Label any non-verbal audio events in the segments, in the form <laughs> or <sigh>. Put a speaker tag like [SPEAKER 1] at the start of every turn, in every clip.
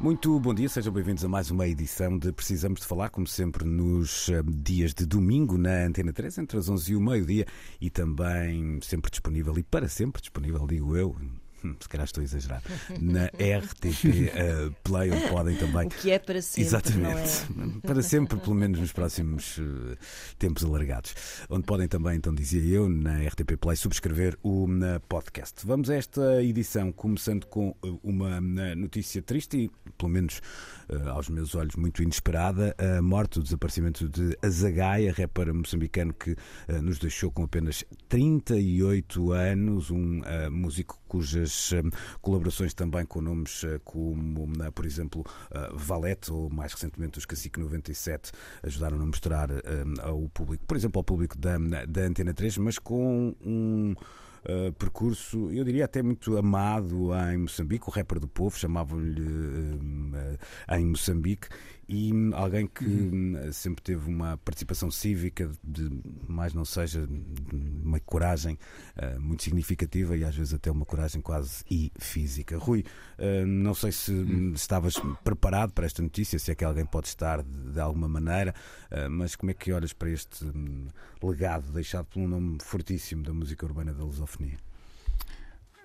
[SPEAKER 1] Muito bom dia, sejam bem-vindos a mais uma edição de Precisamos de Falar, como sempre nos eh, dias de domingo na Antena 3, entre as 11 e o meio-dia e também sempre disponível e para sempre disponível, digo eu, hum, se calhar estou a exagerar, na RTP uh, Play, onde podem também. <laughs>
[SPEAKER 2] O que é para sempre.
[SPEAKER 1] Exatamente.
[SPEAKER 2] É? <laughs>
[SPEAKER 1] Para sempre, pelo menos nos próximos uh, tempos alargados. Onde podem também, então dizia eu, na RTP Play, subscrever o uh, podcast. Vamos a esta edição começando com uma notícia triste e, pelo menos aos meus olhos, muito inesperada: a morte, o desaparecimento de Azagaia, rapper moçambicano que nos deixou com apenas 38 anos, um músico cujas um, colaborações também com nomes uh, como, uh, por exemplo, Valete ou mais recentemente os Cacique 97 ajudaram a mostrar ao público, por exemplo, ao público da, da Antena 3, mas com um. Uh, percurso, eu diria até muito amado em Moçambique, o rapper do povo, chamavam-lhe uh, em Moçambique, e alguém que uhum. sempre teve uma participação cívica, de mais não seja, uma coragem uh, muito significativa e às vezes até uma coragem quase e física. Rui, não sei se uhum. estavas preparado para esta notícia, se é que alguém pode estar de, de alguma maneira, mas como é que olhas para este um, legado deixado por um nome fortíssimo da música urbana da lusofonia?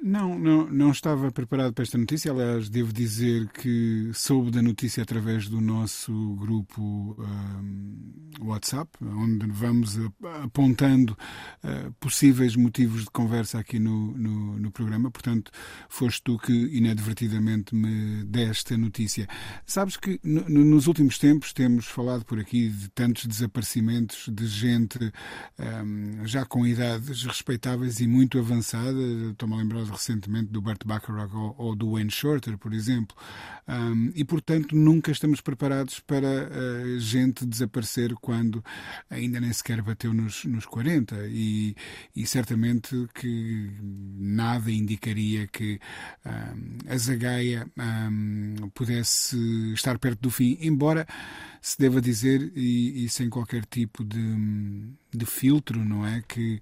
[SPEAKER 3] Não, não, não estava preparado para esta notícia. Aliás, devo dizer que soube da notícia através do nosso grupo um, WhatsApp, onde vamos apontando uh, possíveis motivos de conversa aqui no, no, no, programa. Portanto, foste tu que inadvertidamente me deste a notícia. Sabes que no, nos últimos tempos temos falado por aqui de tantos desaparecimentos de gente um, já com idades respeitáveis e muito avançada. Estou-me a lembrar recentemente do Burt Bacharach ou, ou, do Wayne Shorter, por exemplo, um, e portanto nunca estamos preparados para uh, gente desaparecer quando ainda nem sequer bateu nos, nos 40 e, e certamente que nada indicaria que um, a Zagaia um, pudesse estar perto do fim, embora se deva dizer, e, e sem qualquer tipo de, de filtro, não é? Que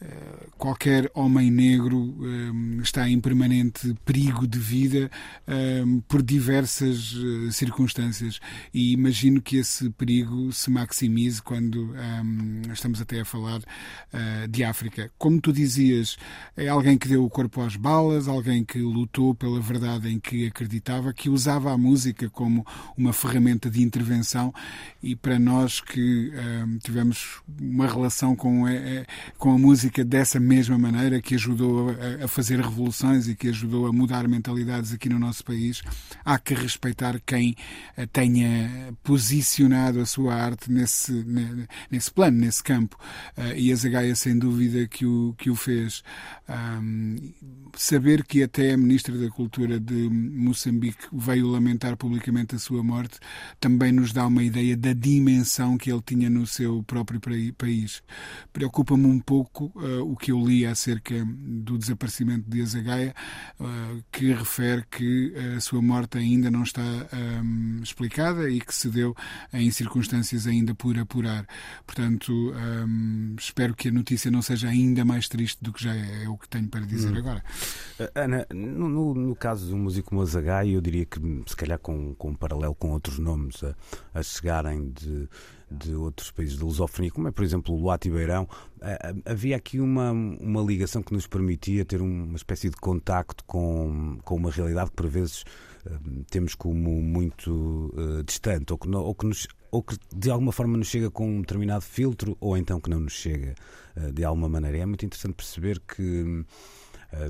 [SPEAKER 3] uh, qualquer homem negro um, está em permanente perigo de vida um, por diversas circunstâncias. E imagino que esse perigo se maximize quando um, estamos até a falar uh, de África. Como tu dizias, é alguém que deu o corpo às balas, alguém que lutou pela verdade em que acreditava, que usava a música como uma ferramenta de intervenção e para nós que um, tivemos uma relação com a, com a música dessa mesma maneira, que ajudou a, a, fazer revoluções e que ajudou a mudar mentalidades aqui no nosso país, há que respeitar quem tenha posicionado a sua arte nesse, nesse plano, nesse campo. Uh, e a Zagaia, sem dúvida, que o, que o fez. Um, saber que até a Ministra da Cultura de Moçambique veio lamentar publicamente a sua morte também nos dá uma ideia da dimensão que ele tinha no seu próprio país. Preocupa-me um pouco uh, o que eu li acerca do desaparecimento de Azagaia, uh, que refere que a sua morte ainda não está um, explicada e que se deu em circunstâncias ainda por apurar. Portanto, um, espero que a notícia não seja ainda mais triste do que já é, é o que tenho para dizer hum. agora.
[SPEAKER 1] Ana, no, no, caso de um músico como Azagaia, eu diria que se calhar com, com um paralelo com outros nomes a, a chegarem de, de outros países de lusofonia, como é, por exemplo, o Luati Beirão, havia aqui uma, uma ligação que nos permitia ter uma espécie de contacto com, com uma realidade que, por vezes, temos como muito uh, distante, ou que, ou, que nos, ou que de alguma forma nos chega com um determinado filtro, ou então que não nos chega uh, de alguma maneira. É muito interessante perceber que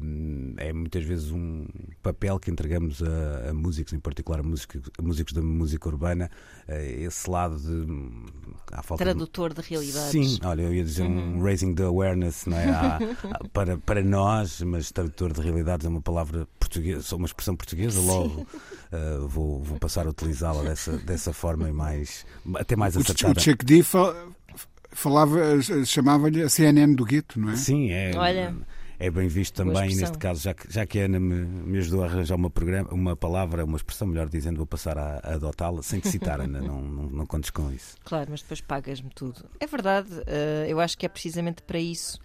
[SPEAKER 1] um, é muitas vezes um papel que entregamos a, a músicos, em particular a músicos, a músicos da música urbana, esse lado de.
[SPEAKER 2] Falta Tradutor de, de realidades.
[SPEAKER 1] Sim, olha, eu ia dizer uhum. um raising the awareness não é? Há, <laughs> para, para nós, mas tradutor de realidades é uma palavra portuguesa, uma expressão portuguesa, logo uh, vou, vou passar a utilizá-la dessa, dessa forma e mais, até mais acertada.
[SPEAKER 3] O Chuck D falava, chamava-lhe a CNN do gueto, não é?
[SPEAKER 1] Sim, é. Olha é bem visto também, neste caso, já que, já que a Ana me, me ajudou a arranjar uma, programa, uma palavra, uma expressão, melhor dizendo, vou passar a, a adotá-la, sem te citar, Ana, <laughs> não, não, não contes com isso.
[SPEAKER 2] Claro, mas depois pagas-me tudo. É verdade, uh, eu acho que é precisamente para isso,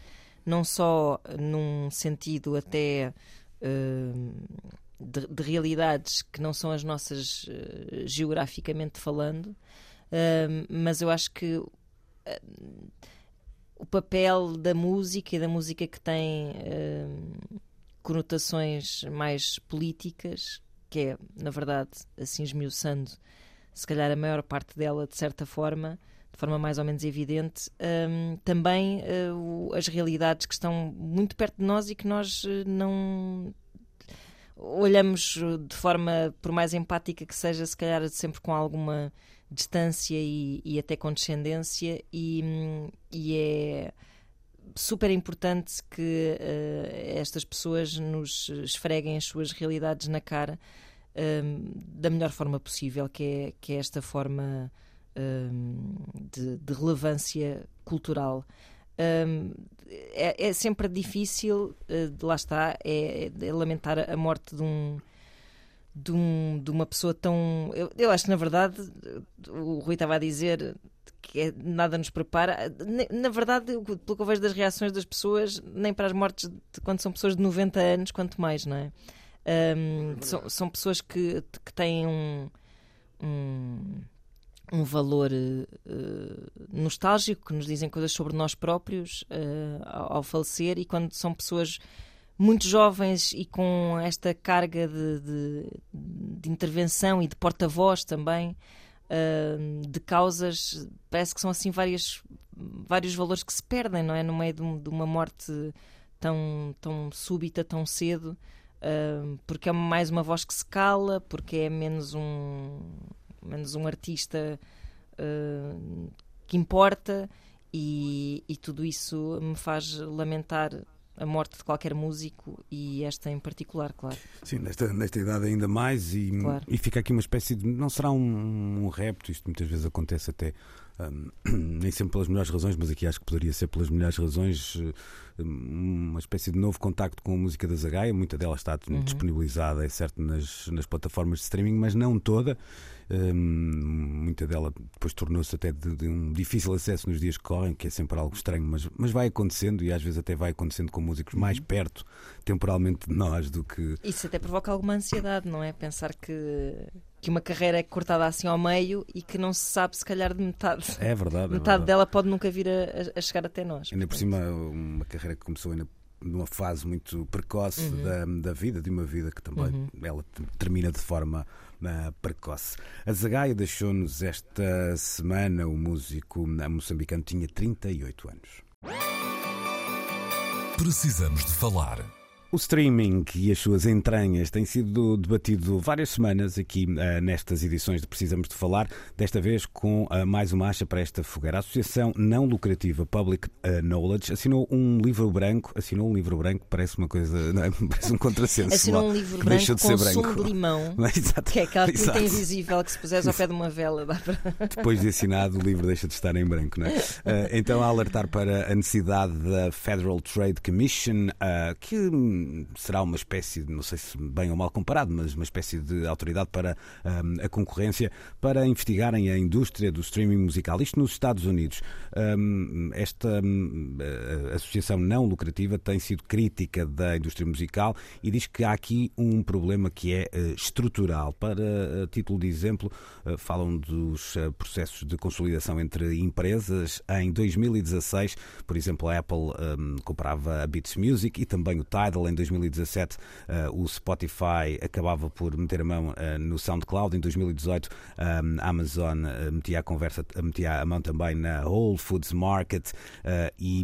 [SPEAKER 2] não só num sentido até. Uh, de, de, realidades que não são as nossas uh, geograficamente falando, mas eu acho que o papel da música e da música que tem uh, conotações mais políticas, que é, na verdade, assim esmiuçando, se calhar a maior parte dela, de certa forma, de forma mais ou menos evidente, um, também uh, as realidades que estão muito perto de nós e que nós uh, não olhamos de forma, por mais empática que seja, se calhar sempre com alguma distância e, e até condescendência, e, e é super importante que uh, estas pessoas nos esfreguem as suas realidades na cara uh, da melhor forma possível, que é, que é esta forma uh, de, de, relevância cultural. É, é, sempre difícil, lá está, é, é lamentar a morte de um de, um, de uma pessoa tão. Eu, eu, acho que, na verdade, o Rui estava a dizer que é, nada nos prepara. Na verdade, pelo que eu vejo das reações das pessoas, nem para as mortes de, quando são pessoas de 90 anos, quanto mais, não é? Um, é são, são, pessoas que, que têm um, um, um valor uh, nostálgico, que nos dizem coisas sobre nós próprios uh, ao, ao falecer, e quando são pessoas muito jovens e com esta carga de, de, de intervenção e de porta-voz também uh, de causas, parece que são assim várias, vários valores que se perdem, não é? No meio de, de uma morte tão, tão súbita, tão cedo, uh, porque é mais uma voz que se cala, porque é menos um, menos um artista uh, que importa. E, e tudo isso me faz lamentar a morte de qualquer músico e esta em particular, claro.
[SPEAKER 1] Sim, nesta, nesta idade ainda mais e, claro. e fica aqui uma espécie de. Não será um, um repto, isto muitas vezes acontece até. Um, <clears throat> nem sempre pelas melhores razões, mas aqui acho que poderia ser pelas melhores razões hum, uma espécie de novo contacto com a música da Zagaia. Muita dela está uhum. disponibilizada, é certo, nas, nas plataformas de streaming, mas não toda. Um, muita dela depois tornou-se até de, de, um difícil acesso nos dias que correm, que é sempre algo estranho, mas, mas vai acontecendo e às vezes até vai acontecendo com músicos mais uhum. perto temporalmente de nós do que.
[SPEAKER 2] Isso até provoca alguma ansiedade, não é? Pensar que que uma carreira é cortada assim ao meio e que não se sabe se calhar de metade.
[SPEAKER 1] É verdade.
[SPEAKER 2] É metade
[SPEAKER 1] é verdade.
[SPEAKER 2] dela pode nunca vir a, a chegar até nós.
[SPEAKER 1] Ainda por cima, uma carreira que começou ainda numa fase muito precoce uhum. da, da vida, de uma vida que também uhum. ela termina de forma uh, precoce. A Zagaia deixou-nos esta semana, o músico moçambicano tinha 38 anos.
[SPEAKER 4] Precisamos de falar.
[SPEAKER 1] O streaming e as suas entranhas têm sido debatido várias semanas aqui uh, nestas edições de Precisamos de Falar, desta vez com uh, mais uma acha para esta fogueira. A Associação Não Lucrativa Public uh, Knowledge assinou um livro branco, assinou um livro branco, parece uma coisa, <laughs> não é? parece um contrassenso.
[SPEAKER 2] Assinou um livro branco deixou de com ser branco. de limão, <laughs> que é aquela tinta invisível que se puseres ao pé de uma vela para... <laughs>
[SPEAKER 1] Depois de assinado, o livro deixa de estar em branco, não é? então, a alertar para a necessidade da Federal Trade Commission, que será uma espécie, não sei se bem ou mal comparado, mas uma espécie de autoridade para um, a concorrência para investigarem a indústria do streaming musical. Isto nos Estados Unidos. Um, esta um, associação não lucrativa tem sido crítica da indústria musical e diz que há aqui um problema que é uh, estrutural. Para uh, título de exemplo, uh, falam dos processos de consolidação entre empresas. Em 2016, por exemplo, a Apple hum, comprava a Beats Music e também o Tidal Em 2017, o Spotify acabava por meter a mão no SoundCloud. Em 2018, a Amazon metia a conversa, metia a mão também na Whole Foods Market e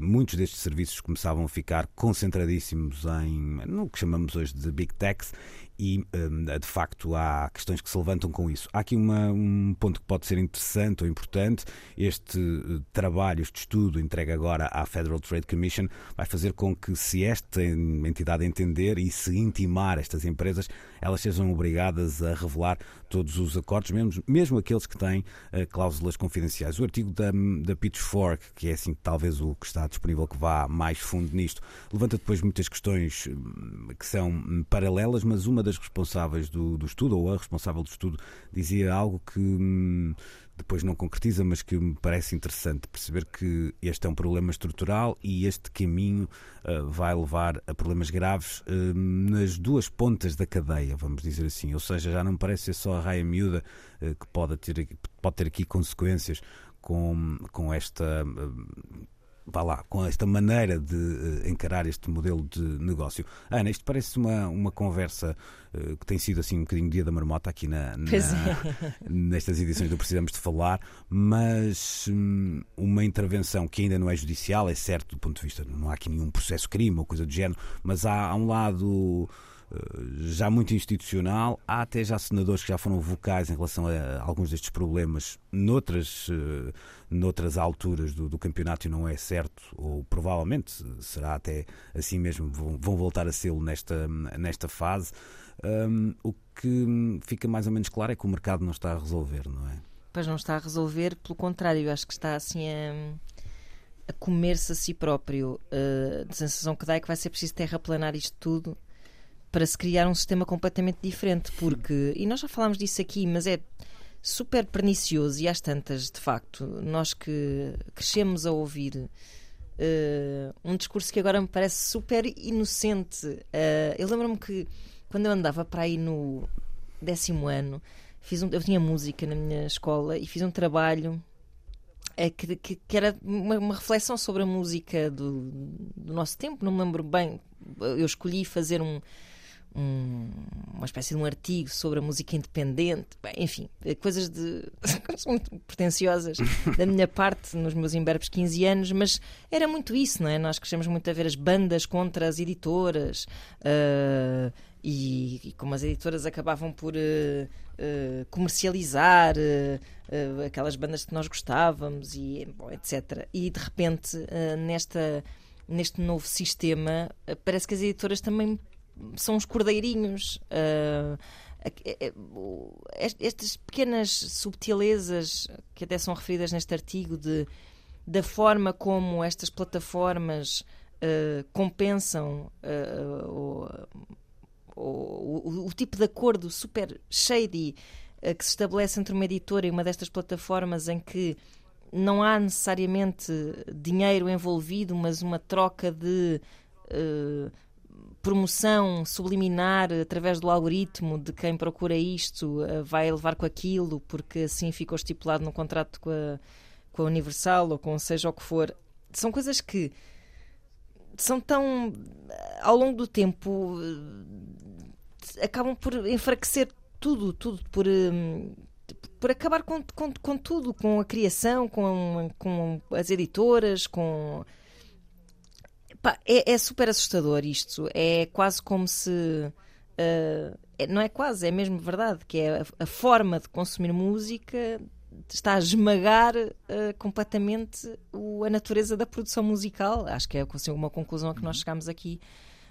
[SPEAKER 1] muitos destes serviços começavam a ficar concentradíssimos em no que chamamos hoje de Big Techs e hum, de facto há questões que se levantam com isso. Há aqui uma, um ponto que pode ser interessante ou importante. Este uh, trabalho, este estudo entregue agora à Federal Trade Commission vai fazer com que, se esta entidade entender e se intimar estas empresas, elas sejam obrigadas a revelar todos os acordos, mesmo, mesmo aqueles que têm uh, cláusulas confidenciais. O artigo da, da Pitchfork, que é assim talvez o que está disponível que vá mais fundo nisto, levanta depois muitas questões hum, que são hum, paralelas, mas uma das responsáveis do, do estudo, ou a responsável do estudo, dizia algo que hum, depois não concretiza, mas que me parece interessante perceber que este é um problema estrutural e este caminho uh, vai levar a problemas graves uh, nas duas pontas da cadeia, vamos dizer assim. Ou seja, já não me parece ser só a raia miúda uh, que pode ter, pode ter aqui consequências com, com esta vá lá, com esta maneira de uh, encarar este modelo de negócio. Ana, isto parece uma, uma conversa uh, que tem sido assim um bocadinho dia da marmota aqui na, na é. <laughs> nestas edições do Precisamos de Falar, mas um, uma intervenção que ainda não é judicial, é certo do ponto de vista, não há aqui nenhum processo crime ou coisa do género, mas há, há um lado eh, já muito institucional. Há até já senadores que já foram vocais em relação a alguns destes problemas noutras, eh, noutras alturas do, do campeonato e não é certo, ou provavelmente será até assim mesmo, vão, vão voltar a sê-lo nesta, nesta fase. Um, o que fica mais ou menos claro é que o mercado não está a resolver, não é?
[SPEAKER 2] Pois não está a resolver, pelo contrário, acho que está assim a, a comer-se a si próprio. Uh, a sensação que dá é que vai ser preciso terraplanar isto tudo para se criar um sistema completamente diferente, porque, e nós já falámos disso aqui, mas é super pernicioso e às tantas, de facto, nós que crescemos a ouvir uh, um discurso que agora me parece super inocente. Uh, eu lembro-me que quando eu andava para aí no décimo ano, fiz um, eu tinha música na minha escola e fiz um trabalho é que, que, que, era uma, uma, reflexão sobre a música do, do, nosso tempo, não me lembro bem. Eu escolhi fazer um, um, uma espécie de um artigo sobre a música independente, Bem, enfim, coisas de <laughs> muito pretenciosas da minha parte nos meus imberbes 15 anos, mas era muito isso, não é? Nós crescemos muito a ver as bandas contra as editoras uh, e, e, como as editoras acabavam por uh, uh, comercializar aquelas bandas que nós gostávamos e bom, etc. E de repente, nesta neste novo sistema, parece que as editoras também são os cordeirinhos. Uh, estas pequenas subtilezas que até são referidas neste artigo de, da forma como estas plataformas uh, compensam uh, o, o, o, tipo de acordo super shady uh, que se estabelece entre uma editora e uma destas plataformas em que não há necessariamente dinheiro envolvido, mas uma troca de promoção subliminar através do algoritmo de quem procura isto uh, vai levar com aquilo, porque assim ficou estipulado no contrato com a, com a Universal ou com seja o que for. São coisas que são tão. ao longo do tempo. Uh, acabam por enfraquecer tudo, tudo, por. Um, por acabar com, com, com tudo, com a criação, com, com as editoras, com Pá, é, é, super assustador isto. É quase como se. Uh, não é quase, é mesmo verdade, que é a, a forma de consumir música está a esmagar uh, completamente o, a natureza da produção musical. Acho que é assim, uma conclusão a que nós uhum. chegamos aqui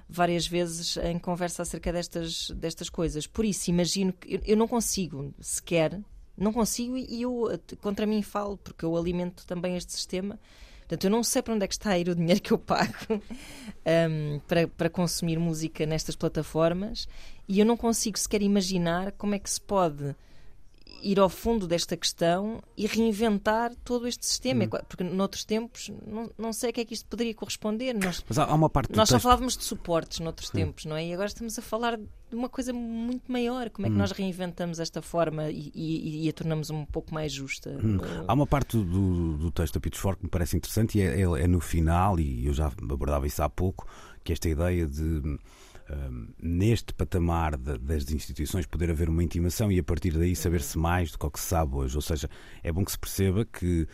[SPEAKER 2] várias vezes em conversa acerca destas, destas coisas. Por isso, imagino que eu, eu não consigo sequer, não consigo e eu contra mim falo, porque eu alimento também este sistema Portanto, eu não sei para onde é que está a ir o dinheiro que eu pago <laughs> um, para, para consumir música nestas plataformas e eu não consigo sequer imaginar como é que se pode ir ao fundo desta questão e reinventar todo este sistema. Hum. Porque noutros tempos não, não sei a que é que isto poderia corresponder. Nós,
[SPEAKER 1] Mas há uma parte
[SPEAKER 2] nós
[SPEAKER 1] só
[SPEAKER 2] falávamos de suportes noutros Sim. tempos, não é? E agora estamos a falar de uma coisa muito maior. Como é que hum. nós reinventamos esta forma e, e, e, a tornamos um pouco mais justa? Hum.
[SPEAKER 1] Há uma parte do, do texto da Pitchfork que me parece interessante e é, é, é no final, e eu já abordava isso há pouco, que esta ideia de neste patamar de, das instituições poder haver uma intimação e a partir daí saber-se mais do que se sabe hoje. Ou seja, é bom que se perceba que uh,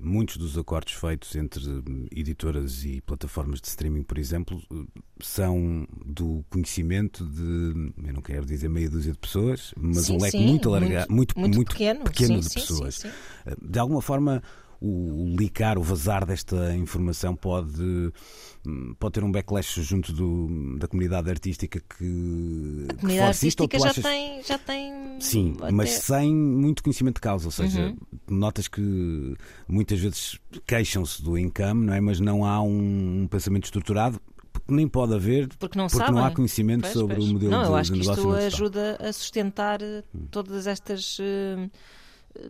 [SPEAKER 1] muitos dos acordos feitos entre uh, editoras e plataformas de streaming, por exemplo, uh, são do conhecimento de, eu não quero dizer meia dúzia de pessoas, mas
[SPEAKER 2] sim,
[SPEAKER 1] um leque
[SPEAKER 2] sim,
[SPEAKER 1] muito alargado,
[SPEAKER 2] muito, muito, muito,
[SPEAKER 1] pequeno,
[SPEAKER 2] pequeno
[SPEAKER 1] sim, de pessoas. De alguma forma, o, licar, o vazar desta informação pode Hum, pode ter um backlash junto do, da comunidade artística que.
[SPEAKER 2] A comunidade artística já, achas... tem, já tem.
[SPEAKER 1] Sim, até... mas sem muito conhecimento de causa. Ou seja, uhum. notas que muitas vezes queixam-se do income, não é? Mas não há um, um pensamento estruturado nem pode haver
[SPEAKER 2] porque não,
[SPEAKER 1] porque não há conhecimento pois, sobre
[SPEAKER 2] pois.
[SPEAKER 1] o modelo
[SPEAKER 2] não,
[SPEAKER 1] de,
[SPEAKER 2] eu acho
[SPEAKER 1] de
[SPEAKER 2] que
[SPEAKER 1] isto
[SPEAKER 2] ajuda a sustentar hum. todas estas uh,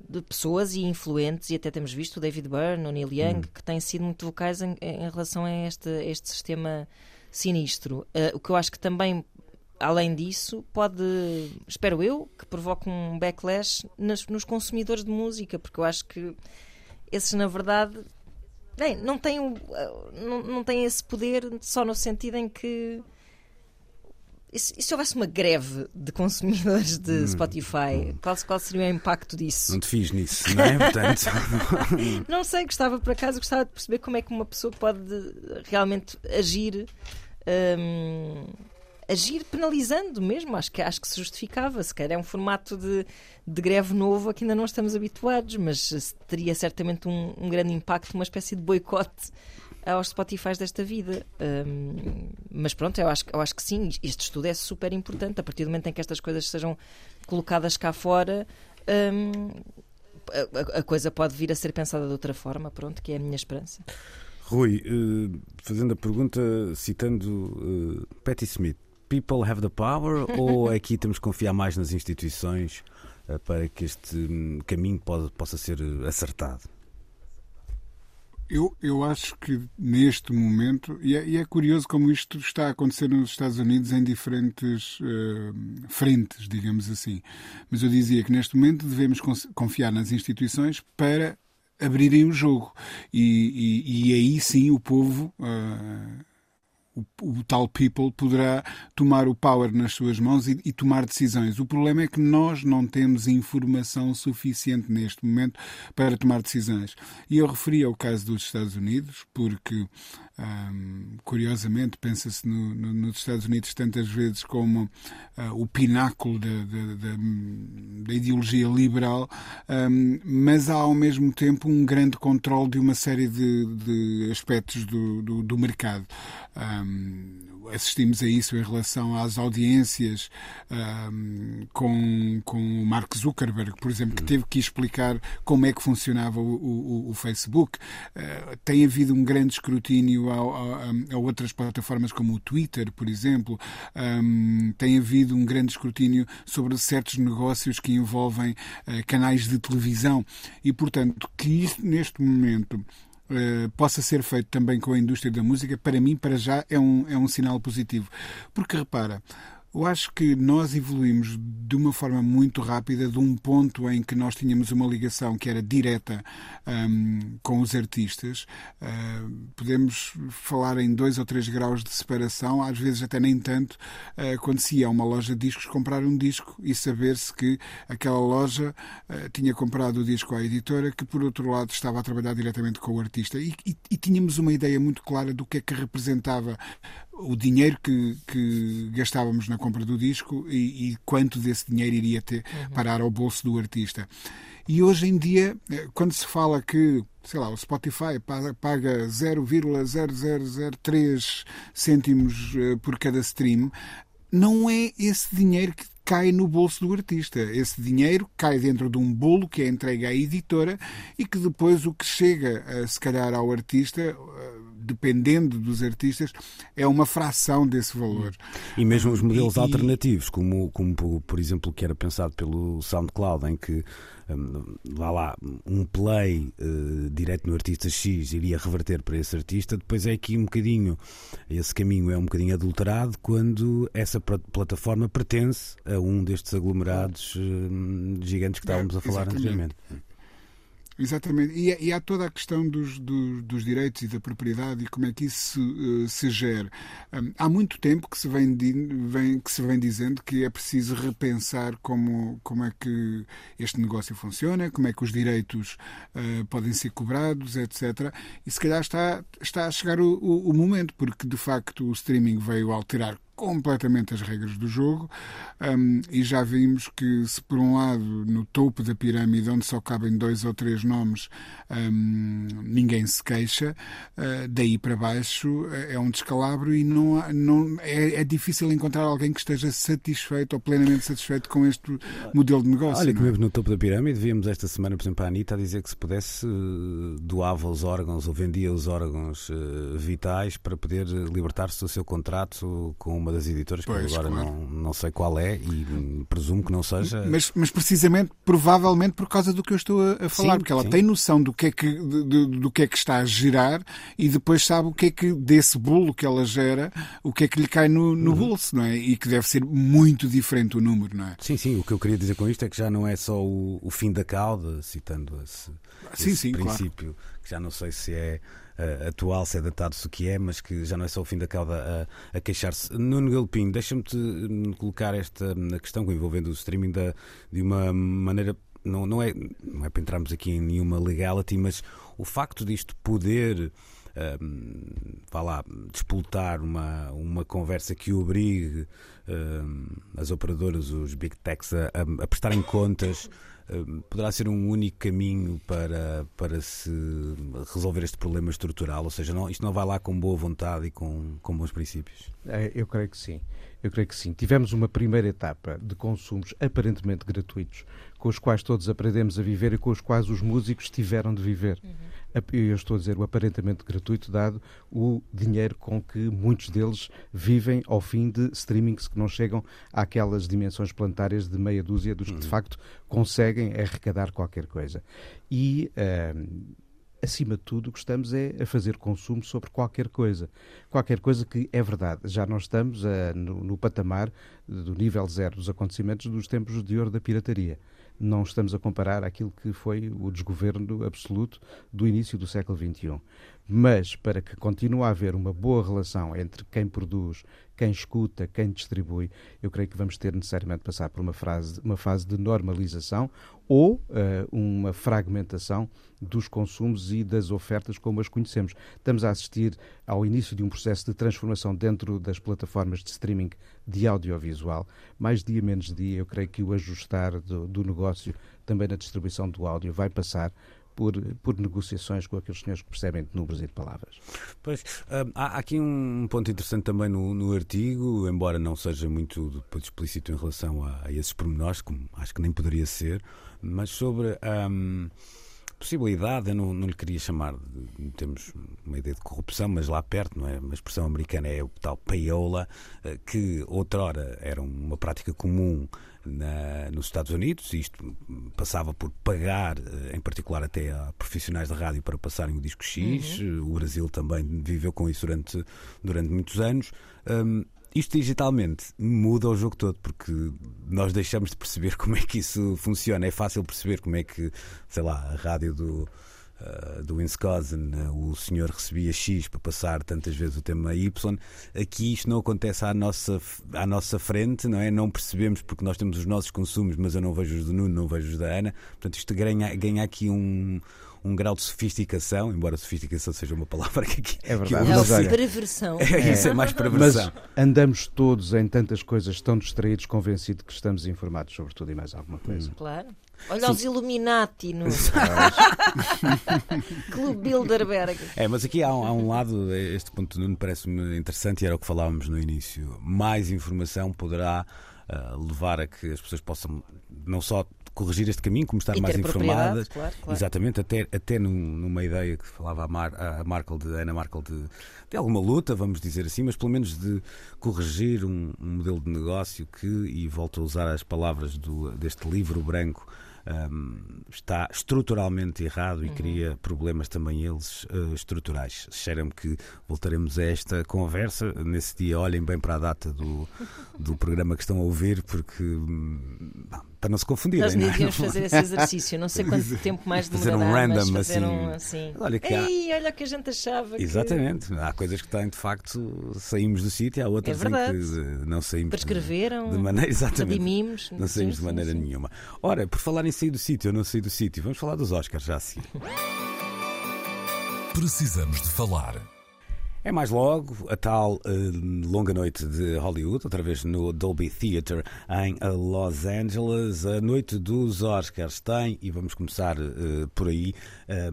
[SPEAKER 2] de pessoas e influentes, e até temos visto o David Byrne, o Neil Young, hum. que têm sido muito vocais em, em relação a este, este sistema sinistro. Uh, o que eu acho que também, além disso, pode, espero eu, que provoque um backlash nas, nos consumidores de música, porque eu acho que esses, na verdade, bem, não têm, não, não têm esse poder só no sentido em que e se, se houvesse uma greve de consumidores de hum. Spotify, qual, qual, seria o impacto disso?
[SPEAKER 1] Não te fiz nisso, não é? Portanto... <laughs> <laughs>
[SPEAKER 2] não sei, gostava por acaso, gostava de perceber como é que uma pessoa pode realmente agir. Um, agir penalizando mesmo, acho que, acho que se justificava. Se calhar é um formato de, de greve novo a que ainda não estamos habituados, mas teria certamente um, um grande impacto, uma espécie de boicote aos Spotify desta vida. Um, mas pronto, eu acho, eu acho que sim, este estudo é super importante. A partir do momento em que estas coisas sejam colocadas cá fora, um, a, a, coisa pode vir a ser pensada de outra forma, pronto, que é a minha esperança.
[SPEAKER 1] Rui, uh, fazendo a pergunta, citando uh, Patti Smith, people have the power <laughs> ou aqui temos que confiar mais nas instituições uh, para que este um, caminho pode, possa ser acertado?
[SPEAKER 3] Eu, eu acho que neste momento, e é, e é, curioso como isto está a acontecer nos Estados Unidos em diferentes uh, frentes, digamos assim. Mas eu dizia que neste momento devemos confiar nas instituições para abrirem o jogo. E, e, e aí sim o povo. Uh, o, o, tal people poderá tomar o power nas suas mãos e, e, tomar decisões. O problema é que nós não temos informação suficiente neste momento para tomar decisões. E eu referi ao caso dos Estados Unidos, porque um, curiosamente, pensa-se no, no, nos Estados Unidos tantas vezes como uh, o pináculo da, ideologia liberal, um, mas há ao mesmo tempo um grande controle de uma série de, de aspectos do, do, do mercado. Um, assistimos a isso em relação às audiências um, com, com o Mark Zuckerberg, por exemplo, que teve que explicar como é que funcionava o, o, o Facebook. Uh, tem havido um grande escrutínio a, a, outras plataformas como o Twitter, por exemplo. Um, tem havido um grande escrutínio sobre certos negócios que envolvem uh, canais de televisão e, portanto, que isso, neste momento eh, possa ser feito também com a indústria da música, para mim, para já, é um, é um sinal positivo. Porque repara, eu acho que nós evoluímos de uma forma muito rápida de um ponto em que nós tínhamos uma ligação que era direta um, com os artistas. Uh, podemos falar em dois ou três graus de separação, às vezes até nem tanto, uh, quando se ia a uma loja de discos comprar um disco e saber-se que aquela loja uh, tinha comprado o disco à editora, que por outro lado estava a trabalhar diretamente com o artista. E, e, e tínhamos uma ideia muito clara do que é que representava o dinheiro que, que gastávamos na compra do disco e, e quanto desse dinheiro iria ter, uhum. parar ao bolso do artista. E hoje em dia, eh, quando se fala que, sei lá, o Spotify paga 0,0003 cêntimos eh, por cada stream, não é esse dinheiro que cai no bolso do artista. Esse dinheiro cai dentro de um bolo que é entregue à editora e que depois o que chega, se calhar, ao artista dependendo dos artistas, é uma fração desse valor.
[SPEAKER 1] E mesmo os modelos
[SPEAKER 3] E-
[SPEAKER 1] alternativos, como, como por exemplo o que era pensado pelo SoundCloud, em que hum, vá lá, um play eh, direto no artista X iria reverter para esse artista, depois é aqui um bocadinho, esse caminho é um bocadinho adulterado quando essa pla- plataforma pertence a um destes aglomerados hum, gigantes que estávamos a falar
[SPEAKER 3] Exatamente.
[SPEAKER 1] anteriormente.
[SPEAKER 3] Exatamente. E, e há toda a questão dos, dos, dos direitos e da propriedade e como é que isso eh, se gera. Hum, há muito tempo que se vem, vem- que se vem dizendo que é preciso repensar como, como é que este negócio funciona, como é que os direitos eh, podem ser cobrados, etc. E se calhar está, está a chegar o, o- o momento, porque de facto o streaming veio alterar completamente as regras do jogo hum, e já vimos que se por um lado no topo da pirâmide onde só cabem dois ou três nomes hum, ninguém se queixa uh, daí para baixo uh, é um descalabro e não, não é, é difícil encontrar alguém que esteja satisfeito ou plenamente satisfeito com este modelo de negócio
[SPEAKER 1] Olha, que
[SPEAKER 3] é?
[SPEAKER 1] mesmo no topo da pirâmide, víamos esta semana, por exemplo, a Anitta a dizer que se pudesse eh, doava os órgãos ou vendia os órgãos eh, vitais para poder libertar-se do seu contrato com uma das editoras, que
[SPEAKER 3] Pois,
[SPEAKER 1] agora
[SPEAKER 3] claro.
[SPEAKER 1] não, não sei qual é e presumo que não seja.
[SPEAKER 3] Mas, mas precisamente, provavelmente por causa do que eu estou a, a falar,
[SPEAKER 1] Sim,
[SPEAKER 3] porque ela
[SPEAKER 1] sim.
[SPEAKER 3] tem noção do que, é que, de- do que é que está a gerar e depois sabe o que é que desse bolo que ela gera, o que é que lhe cai no,
[SPEAKER 1] Uhum.
[SPEAKER 3] no bolso, não é? E que deve ser muito diferente o número, não é?
[SPEAKER 1] Sim, sim, o que eu queria dizer com isto é que já não é só o, o fim da cauda, citando esse,
[SPEAKER 3] Sim,
[SPEAKER 1] esse
[SPEAKER 3] sim, claro.
[SPEAKER 1] princípio, que já não sei se é eh, atual, se é datado, se que é, mas que já não é só o fim da cauda a, a queixar-se. Nuno Galpim, deixa-me te hum, colocar esta hum, questão envolvendo o streaming da, de uma maneira. Não, não, é, não é para entrarmos aqui em nenhuma legality, mas o facto disto poder hum, vá lá, despoltar uma, uma conversa que obrigue hum, as operadoras, os big techs, a, a- prestarem contas, poderá ser um único caminho para, para se resolver este problema estrutural? Ou seja, não, isto não vai lá com boa vontade e com, com bons princípios?
[SPEAKER 5] É, Eu creio que sim. Eu creio que sim. Tivemos uma primeira etapa de consumos aparentemente gratuitos, com os quais todos aprendemos a viver e com os quais os músicos tiveram de viver. Ap- Eu estou a dizer o aparentemente gratuito, dado o dinheiro com que muitos deles vivem ao fim de streamings que não chegam àquelas dimensões planetárias de meia dúzia dos que de facto conseguem arrecadar qualquer coisa. E. ahm, acima de tudo, o que estamos é a fazer consumo sobre qualquer coisa. Qualquer coisa que é verdade. Já não estamos ah, no, no patamar do nível zero dos acontecimentos dos tempos de ouro da pirataria. Não estamos a comparar aquilo que foi o desgoverno absoluto do início do século XXI. Mas para que continue a haver uma boa relação entre quem produz, quem escuta, quem distribui, eu creio que vamos ter necessariamente passar por uma, frase, uma fase de normalização ou ah, uma fragmentação dos consumos e das ofertas como as conhecemos. Estamos a assistir ao início de um processo de transformação dentro das plataformas de streaming de audiovisual. Mais dia, menos dia, eu creio que o ajustar do, do negócio também na distribuição do áudio vai passar por, por negociações com aqueles senhores que percebem de números e de palavras.
[SPEAKER 1] Pois, hum, há aqui um ponto interessante também no, no artigo, embora não seja muito explícito em relação a, a esses pormenores, como acho que nem poderia ser, mas sobre hum, possibilidade, eu não, não lhe queria chamar, de, temos uma ideia de corrupção, mas lá perto, não é? Uma expressão americana é o tal payola, eh, que outrora era uma prática comum na- nos Estados Unidos, isto passava por pagar, eh, em particular até a profissionais de rádio para passarem o disco X. Eh, O Brasil também viveu com isso durante, durante muitos anos. Hum, isto digitalmente muda o jogo todo, porque nós deixamos de perceber <laughs> como é que isso funciona. É fácil perceber como é que, sei lá, a rádio do, uh, do Wisconsin, uh, o senhor recebia X para passar tantas vezes o tema Y. Aqui isto não acontece à nossa, à nossa frente, não é? Não percebemos porque nós temos os nossos consumos, mas eu não vejo os do Nuno, não vejo os da Ana. Portanto, isto ganha, ganha aqui um. Um grau de sofisticação, embora sofisticação seja uma palavra que aqui
[SPEAKER 5] É
[SPEAKER 1] que
[SPEAKER 5] verdade.
[SPEAKER 1] eu
[SPEAKER 2] É o
[SPEAKER 5] Mas olha-
[SPEAKER 2] perversão.
[SPEAKER 1] É, isso é mais para
[SPEAKER 5] Mas andamos todos em tantas coisas tão distraídos, convencidos que estamos informados sobre tudo e mais alguma coisa.
[SPEAKER 2] Claro. Olha os Illuminati no <laughs> Clube Bilderberg.
[SPEAKER 1] É, mas aqui há um, há um lado, este ponto Nuno parece-me interessante e era o que falávamos no início. Mais informação poderá ah, levar a que as pessoas possam não só corrigir este caminho, como estar mais informadas.
[SPEAKER 2] claro, claro.
[SPEAKER 1] Exatamente, até, até num- numa ideia que falava a, Mar, a Markle de, a Ana Markel de, de alguma luta, vamos dizer assim, mas pelo menos de corrigir um, um modelo de negócio que, e volto a usar as palavras do, deste livro branco, hum, está estruturalmente errado e
[SPEAKER 2] Uhum.
[SPEAKER 1] cria problemas também eles eh, estruturais. Cheira-me que voltaremos a esta conversa. Nesse dia, olhem bem para a data do, do programa que estão a ouvir, porque hum, para não se confundirem.
[SPEAKER 2] Nós
[SPEAKER 1] é?
[SPEAKER 2] devíamos fazer esse exercício. Não sei quanto <laughs> tempo mais
[SPEAKER 1] Fazer um
[SPEAKER 2] demorará,
[SPEAKER 1] random,
[SPEAKER 2] mas fazer um
[SPEAKER 1] assim.
[SPEAKER 2] assim.
[SPEAKER 1] Olha que há-
[SPEAKER 2] Ei, olha o que a gente achava. que-
[SPEAKER 1] Exatamente. Há coisas que têm, de facto, saímos do sítio, há outras
[SPEAKER 2] É
[SPEAKER 1] em que
[SPEAKER 2] verdade.
[SPEAKER 1] não saímos de-
[SPEAKER 2] Prescreveram,
[SPEAKER 1] de maneira <laughs> exatamente.
[SPEAKER 2] redimimos.
[SPEAKER 1] Não saímos
[SPEAKER 2] Sim,
[SPEAKER 1] de
[SPEAKER 2] sim,
[SPEAKER 1] maneira
[SPEAKER 2] sim.
[SPEAKER 1] nenhuma. Ora, por falar em sair do sítio, eu não saí do sítio, vamos falar dos Oscars já a seguir.
[SPEAKER 4] Precisamos de falar.
[SPEAKER 1] É mais logo a tal eh, longa noite de Hollywood, outra vez no Dolby Theatre em Los Angeles. A noite dos Oscars tem, e vamos começar eh, por aí, eh,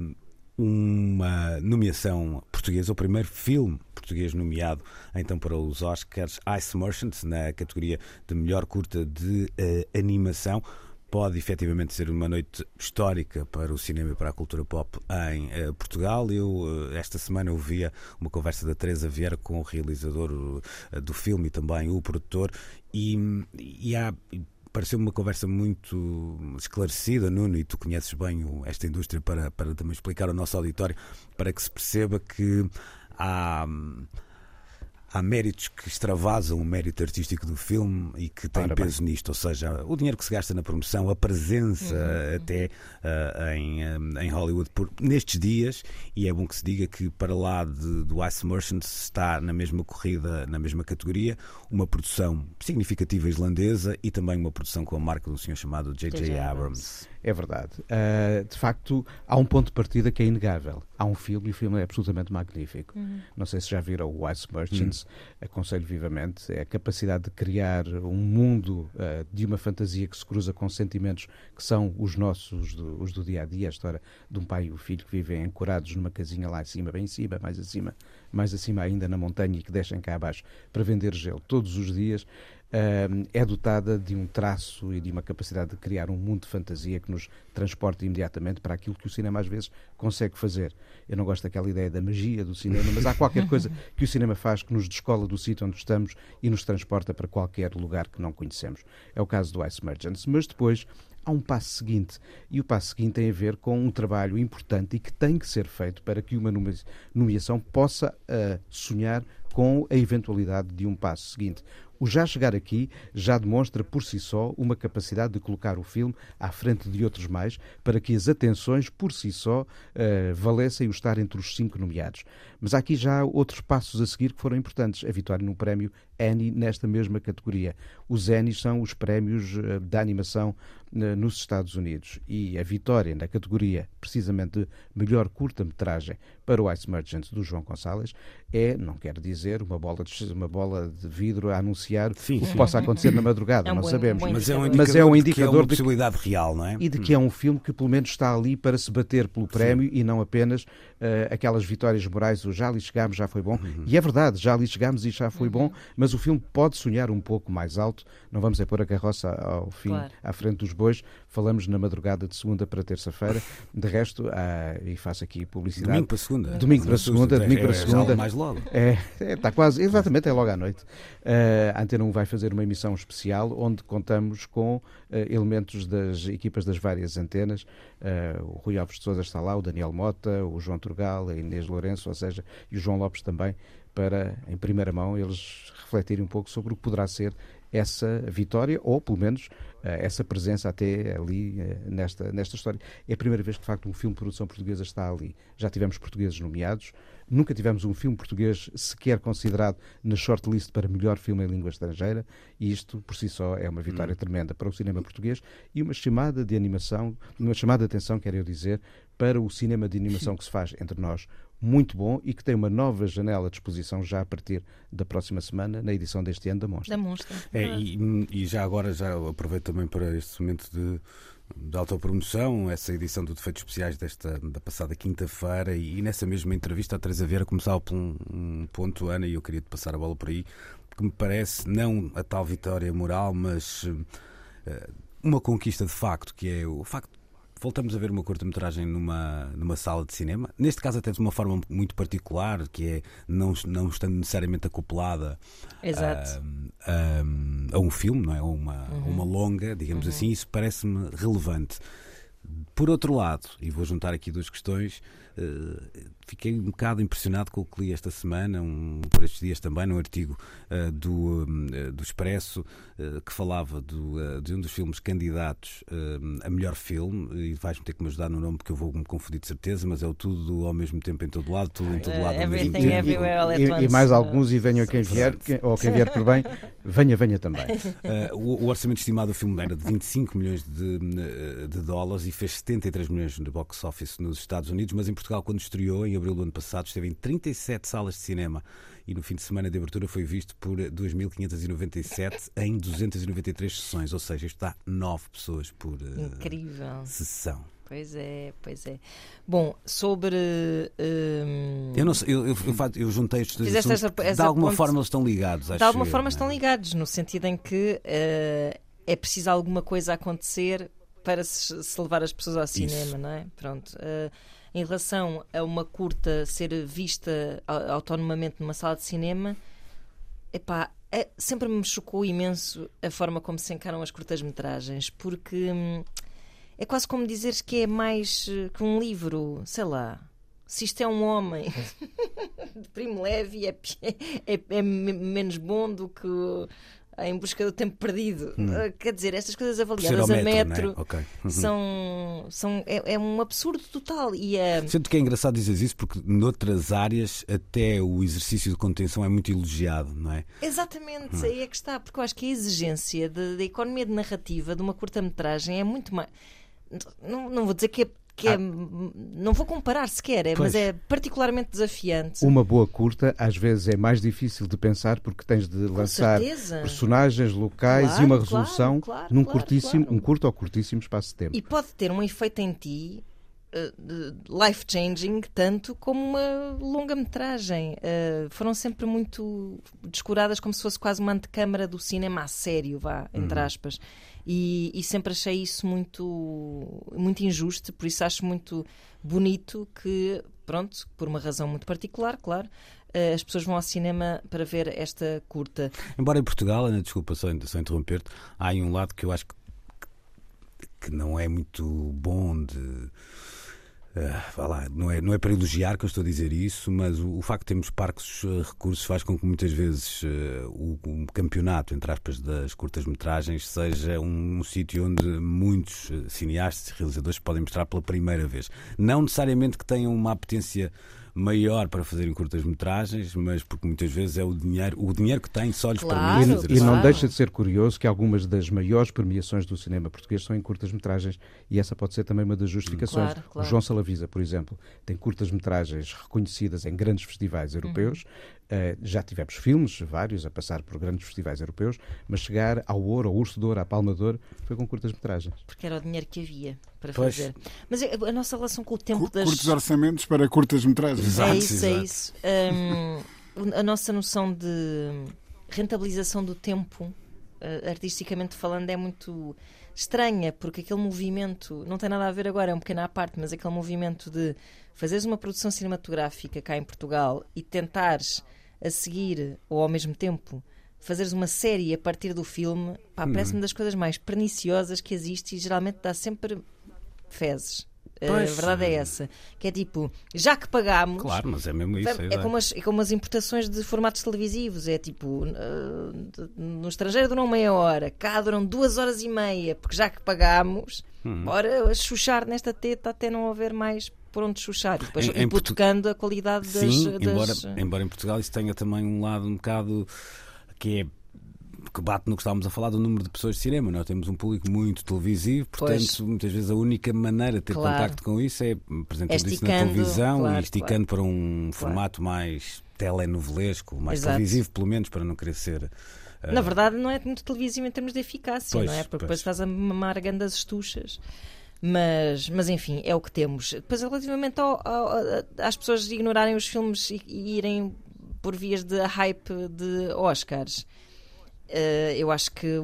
[SPEAKER 1] uma nomeação portuguesa, o primeiro filme português nomeado então para os Oscars, Ice Merchant, na categoria de melhor curta de eh, animação pode efetivamente ser uma noite histórica para o cinema e para a cultura pop em eh, Portugal. Eu, eh, esta semana, ouvia uma conversa da Teresa Vieira com o realizador eh, do filme e também o produtor, e, e há. Pareceu-me uma conversa muito esclarecida, Nuno, e tu conheces bem esta indústria para, para também explicar ao nosso auditório, para que se perceba que há. Há méritos que extravasam o mérito artístico do filme e que têm
[SPEAKER 5] Ora bem.
[SPEAKER 1] peso nisto, ou seja, o dinheiro que se gasta na promoção, a presença até ah, em, ah, em Hollywood por, nestes dias, e é bom que se diga que para lá de- do Ice Merchant está na mesma corrida, na mesma categoria, uma produção significativa islandesa e também uma produção com a marca do senhor chamado J.J.
[SPEAKER 2] J.J.
[SPEAKER 1] Abrams.
[SPEAKER 5] É verdade. Ah, de facto, há um ponto de partida que é inegável. Há um filme e o filme é absolutamente magnífico. Não sei se já viram o Ice Merchants, aconselho vivamente. É a capacidade de criar um mundo ah, de uma fantasia que se cruza com sentimentos que são os nossos, do, os do dia a dia. A história de um pai e um filho que vivem ancorados numa casinha lá em cima, bem em cima, mais acima, mais acima ainda na montanha e que descem cá abaixo para vender gelo todos os dias. É dotada de um traço e de uma capacidade de criar um mundo de fantasia que nos transporta imediatamente para aquilo que o cinema às vezes consegue fazer. Eu não gosto daquela ideia da magia do cinema, mas há qualquer <laughs> coisa que o cinema faz que nos descola do sítio onde estamos e nos transporta para qualquer lugar que não conhecemos. É o caso do Ice Merchants. Mas depois há um passo seguinte. E o passo seguinte tem a ver com um trabalho importante e que tem que ser feito para que uma nome- nomeação possa ah, sonhar com a eventualidade de um passo seguinte. O já chegar aqui já demonstra por si só uma capacidade de colocar o filme à frente de outros mais para que as atenções por si só eh, valessem o estar entre os cinco nomeados. Mas aqui já outros passos a seguir que foram importantes. A vitória no prémio Annie nesta mesma categoria. Os Annies são os prémios eh, da animação eh, nos Estados Unidos e a vitória na categoria precisamente de melhor curta-metragem para o Ice Merchant do João Gonçalves é, não quero dizer, uma bola de, uma bola de vidro a anunciar
[SPEAKER 1] Sim,
[SPEAKER 5] o que
[SPEAKER 1] sim.
[SPEAKER 5] possa acontecer na madrugada,
[SPEAKER 2] É um
[SPEAKER 5] não
[SPEAKER 2] bom-
[SPEAKER 5] sabemos.
[SPEAKER 2] um bom
[SPEAKER 1] Mas é um
[SPEAKER 2] Mas
[SPEAKER 1] indicador,
[SPEAKER 5] é um
[SPEAKER 1] de que é
[SPEAKER 5] indicador
[SPEAKER 1] uma
[SPEAKER 5] de que-
[SPEAKER 1] possibilidade real, não é?
[SPEAKER 5] E de que é um filme que pelo menos está ali para se bater pelo prémio e não apenas eh, aquelas vitórias morais, o já ali chegámos, já foi bom.
[SPEAKER 1] Uhum.
[SPEAKER 5] E é verdade, já ali chegámos e já foi bom, mas o filme pode sonhar um pouco mais alto. Não vamos é pôr a carroça ao fim,
[SPEAKER 2] Claro.
[SPEAKER 5] à frente dos bois. Falamos na madrugada de segunda para terça-feira. De resto, ah, e faço aqui publicidade.
[SPEAKER 1] Domingo para segunda.
[SPEAKER 5] Domingo para segunda, domingo
[SPEAKER 1] é-
[SPEAKER 5] para
[SPEAKER 1] é
[SPEAKER 5] segunda.
[SPEAKER 1] mais logo.
[SPEAKER 5] É, é, está quase, exatamente, é logo à noite. Eh, a Antena 1 vai fazer uma emissão especial onde contamos com eh, elementos das equipas das várias antenas. Eh, o Rui Alves de Souza está lá, o Daniel Mota, o João Turgal, a Inês Lourenço, ou seja, e o João Lopes também, para, em primeira mão, eles refletirem um pouco sobre o que poderá ser essa vitória, ou pelo menos eh, essa presença até ali eh, nesta, nesta história. É a primeira vez que, de facto, um filme de produção portuguesa está ali. Já tivemos portugueses nomeados, nunca tivemos um filme português sequer considerado na shortlist para melhor filme em língua estrangeira, e isto, por si só, é uma vitória tremenda para o cinema português e uma chamada de animação, uma chamada de atenção, quero eu dizer, para o cinema de animação que se faz entre nós muito bom e que tem uma nova janela de exposição já a partir da próxima semana, na edição deste ano da Monstra.
[SPEAKER 2] Da monstra.
[SPEAKER 1] É, e, e já agora já aproveito também para este momento de, de autopromoção, essa edição do Defeitos Especiais desta, da passada quinta-feira e, nessa mesma entrevista a Teresa Vieira começava por um, um ponto, Ana, e eu queria te passar a bola por aí, que me parece não a tal vitória moral, mas eh, uma conquista de facto, que é o facto voltamos a ver uma curta-metragem numa, numa sala de cinema. Neste caso, até de uma forma muito particular, que é não, não estando necessariamente acoplada a, a, a um filme, não é? Ou uma,
[SPEAKER 2] Uhum.
[SPEAKER 1] uma longa, digamos assim. Isso parece-me relevante. Por outro lado, e vou juntar aqui duas questões, eh, fiquei um bocado impressionado com o que li esta semana, um, por estes dias também, num artigo eh, do, eh, do Expresso, eh, que falava do, de um dos filmes candidatos a melhor filme, e vais-me ter que me ajudar no nome porque eu vou me confundir de certeza, mas é o tudo ao mesmo tempo em todo lado, tudo em todo lado ao mesmo
[SPEAKER 2] everything
[SPEAKER 1] tempo.
[SPEAKER 2] everywhere all at
[SPEAKER 5] E, e
[SPEAKER 2] once.
[SPEAKER 5] mais alguns, e venham quem vier, quem- ou quem vier por bem, venha, venha também.
[SPEAKER 1] Uh, <laughs> o, o orçamento estimado do filme era de 25 milhões de, uh, de dólares e fez 73 milhões no box office nos Estados Unidos, mas em Portugal, quando estreou, em abril do ano passado, esteve em 37 salas de cinema e no fim de semana de abertura foi visto por 2.597 em 293 sessões, ou seja, isto dá 9 pessoas por uh,
[SPEAKER 2] Incrível.
[SPEAKER 1] sessão.
[SPEAKER 2] Pois é, pois é. Bom, sobre. hum,
[SPEAKER 1] Eu, não sei, eu, eu, eu, juntei estes dois assuntos,
[SPEAKER 2] essa-
[SPEAKER 1] porque de
[SPEAKER 2] essa
[SPEAKER 1] alguma
[SPEAKER 2] ponte-
[SPEAKER 1] forma eles estão ligados.
[SPEAKER 2] de
[SPEAKER 1] acho
[SPEAKER 2] alguma
[SPEAKER 1] eu,
[SPEAKER 2] forma
[SPEAKER 1] não é?
[SPEAKER 2] estão ligados, no sentido em que eh, é preciso alguma coisa acontecer para se, se levar as pessoas ao cinema,
[SPEAKER 1] Isso.
[SPEAKER 2] não é? Pronto. Eh, em relação a uma curta ser vista autonomamente numa sala de cinema, epá, é- sempre me chocou imenso a forma como se encaram as curtas-metragens, porque hum, é quase como dizeres que é mais eh, que um livro, sei lá. Se isto é um homem <laughs> de primo leve, é, é, é me- menos bom do que Em Busca do Tempo Perdido. Eh, Quer dizer, estas coisas avaliadas
[SPEAKER 1] ao
[SPEAKER 2] a
[SPEAKER 1] metro,
[SPEAKER 2] metro
[SPEAKER 1] é? Ok. Uhum.
[SPEAKER 2] são, são é, é um absurdo total. E é,
[SPEAKER 1] Sendo que é engraçado dizer isso porque noutras áreas até o exercício de contenção é muito elogiado, não é?
[SPEAKER 2] Exatamente, aí é que está, porque eu acho que a exigência da economia de narrativa de uma curta-metragem é muito mais. Não, não vou dizer que é. Que é não vou comparar sequer, é, mas é particularmente desafiante.
[SPEAKER 5] Uma boa curta, às vezes, é mais difícil de pensar porque tens de lançar
[SPEAKER 2] certeza.
[SPEAKER 5] personagens locais
[SPEAKER 2] Claro,
[SPEAKER 5] e uma resolução
[SPEAKER 2] claro,
[SPEAKER 5] num
[SPEAKER 2] claro,
[SPEAKER 5] curtíssimo,
[SPEAKER 2] claro.
[SPEAKER 5] um curto ou curtíssimo espaço de tempo.
[SPEAKER 2] E pode ter um efeito em ti eh, life-changing, tanto como uma longa-metragem. Eh, foram sempre muito descuradas como se fosse quase uma antecâmara do cinema a sério, vá, entre aspas. E, e sempre achei isso muito, muito injusto, por isso acho muito bonito que, pronto, por uma razão muito particular, claro, eh, as pessoas vão ao cinema para ver esta curta.
[SPEAKER 1] Embora em Portugal, Ana, desculpa só, só interromper-te, há aí um lado que eu acho que, que não é muito bom de. Ah, vá lá, não, é, não é para elogiar que eu estou a dizer isso, mas o, o facto de termos parcos eh, recursos faz com que muitas vezes eh, o, campeonato, entre aspas, das curtas-metragens seja um, um sítio onde muitos cineastas e realizadores podem mostrar pela primeira vez. Não necessariamente que tenham uma apetência maior para fazerem curtas-metragens, mas porque muitas vezes é o dinheiro, o dinheiro que têm só lhes
[SPEAKER 2] Claro,
[SPEAKER 1] permite
[SPEAKER 5] E, e não deixa de ser curioso que algumas das maiores premiações do cinema português são em curtas-metragens e essa pode ser também uma das justificações.
[SPEAKER 2] Claro, claro.
[SPEAKER 5] O João Salavisa, por exemplo, tem curtas-metragens reconhecidas em grandes festivais europeus.
[SPEAKER 2] Uhum.
[SPEAKER 5] Eh, já tivemos filmes, vários, a passar por grandes festivais europeus, mas chegar ao Ouro, ao Urso de Ouro, à Palma de Ouro, foi com curtas-metragens.
[SPEAKER 2] Porque era o dinheiro que havia para
[SPEAKER 1] Pois.
[SPEAKER 2] fazer. Mas a, a nossa relação com o tempo das.
[SPEAKER 3] Curtos orçamentos para curtas metragens.
[SPEAKER 1] Exato,
[SPEAKER 2] é isso, é isso. Hum, a nossa noção de rentabilização do tempo, eh, artisticamente falando, é muito estranha, porque aquele movimento, não tem nada a ver agora, é um pequeno à parte, mas aquele movimento de fazeres uma produção cinematográfica cá em Portugal e tentares a seguir, ou ao mesmo tempo, fazeres uma série a partir do filme, pá,
[SPEAKER 1] Hum.
[SPEAKER 2] parece-me das coisas mais perniciosas que existe e geralmente dá sempre fezes.
[SPEAKER 1] Pois.
[SPEAKER 2] a verdade é essa. Que é tipo, já que pagámos,
[SPEAKER 1] Claro, mas é mesmo isso.
[SPEAKER 2] é,
[SPEAKER 1] exato.
[SPEAKER 2] como as, é como as importações de formatos televisivos. É tipo, uh, no estrangeiro duram meia hora, cá duram duas horas e meia, porque já que pagámos,
[SPEAKER 1] Hum.
[SPEAKER 2] bora chuchar nesta teta até não haver mais por onde chuchar. E depois
[SPEAKER 1] Em- em
[SPEAKER 2] a qualidade das.
[SPEAKER 1] Sim,
[SPEAKER 2] das-
[SPEAKER 1] embora, embora em Portugal isso tenha também um lado um bocado que é que bate no que estávamos a falar do número de pessoas de cinema. Nós temos um público muito televisivo, portanto,
[SPEAKER 2] Pois.
[SPEAKER 1] muitas vezes a única maneira de ter
[SPEAKER 2] Claro.
[SPEAKER 1] contacto com isso é apresentando
[SPEAKER 2] É
[SPEAKER 1] isso na televisão
[SPEAKER 2] claro,
[SPEAKER 1] e esticando para um formato mais telenovelesco, mais
[SPEAKER 2] Exato.
[SPEAKER 1] televisivo, pelo menos, para não querer ser. ah,
[SPEAKER 2] Na verdade, não é muito televisivo em termos de eficácia,
[SPEAKER 1] Pois,
[SPEAKER 2] não é? Porque
[SPEAKER 1] pois.
[SPEAKER 2] depois estás a mamar grandes estuchas. Mas, mas enfim, é o que temos. Depois, relativamente ao- ao- às pessoas ignorarem os filmes e, e irem por vias de hype de Oscars, Uh, eu acho que,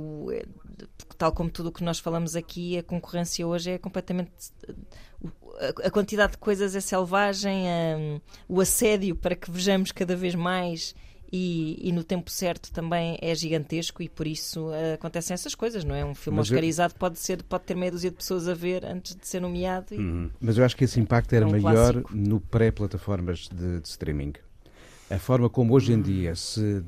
[SPEAKER 2] tal como tudo o que nós falamos aqui, a concorrência hoje é completamente. A, quantidade de coisas é selvagem, o assédio para que vejamos cada vez mais e, e, no tempo certo também é gigantesco e por isso uh, acontecem essas coisas, não é? Um filme Mas oscarizado eu... pode, ser, pode ter meia dúzia de pessoas a ver antes de ser nomeado. E...
[SPEAKER 5] Uhum. Mas eu acho que esse impacto era é um maior clássico. no pré-plataformas de, de, streaming. A forma como hoje em dia se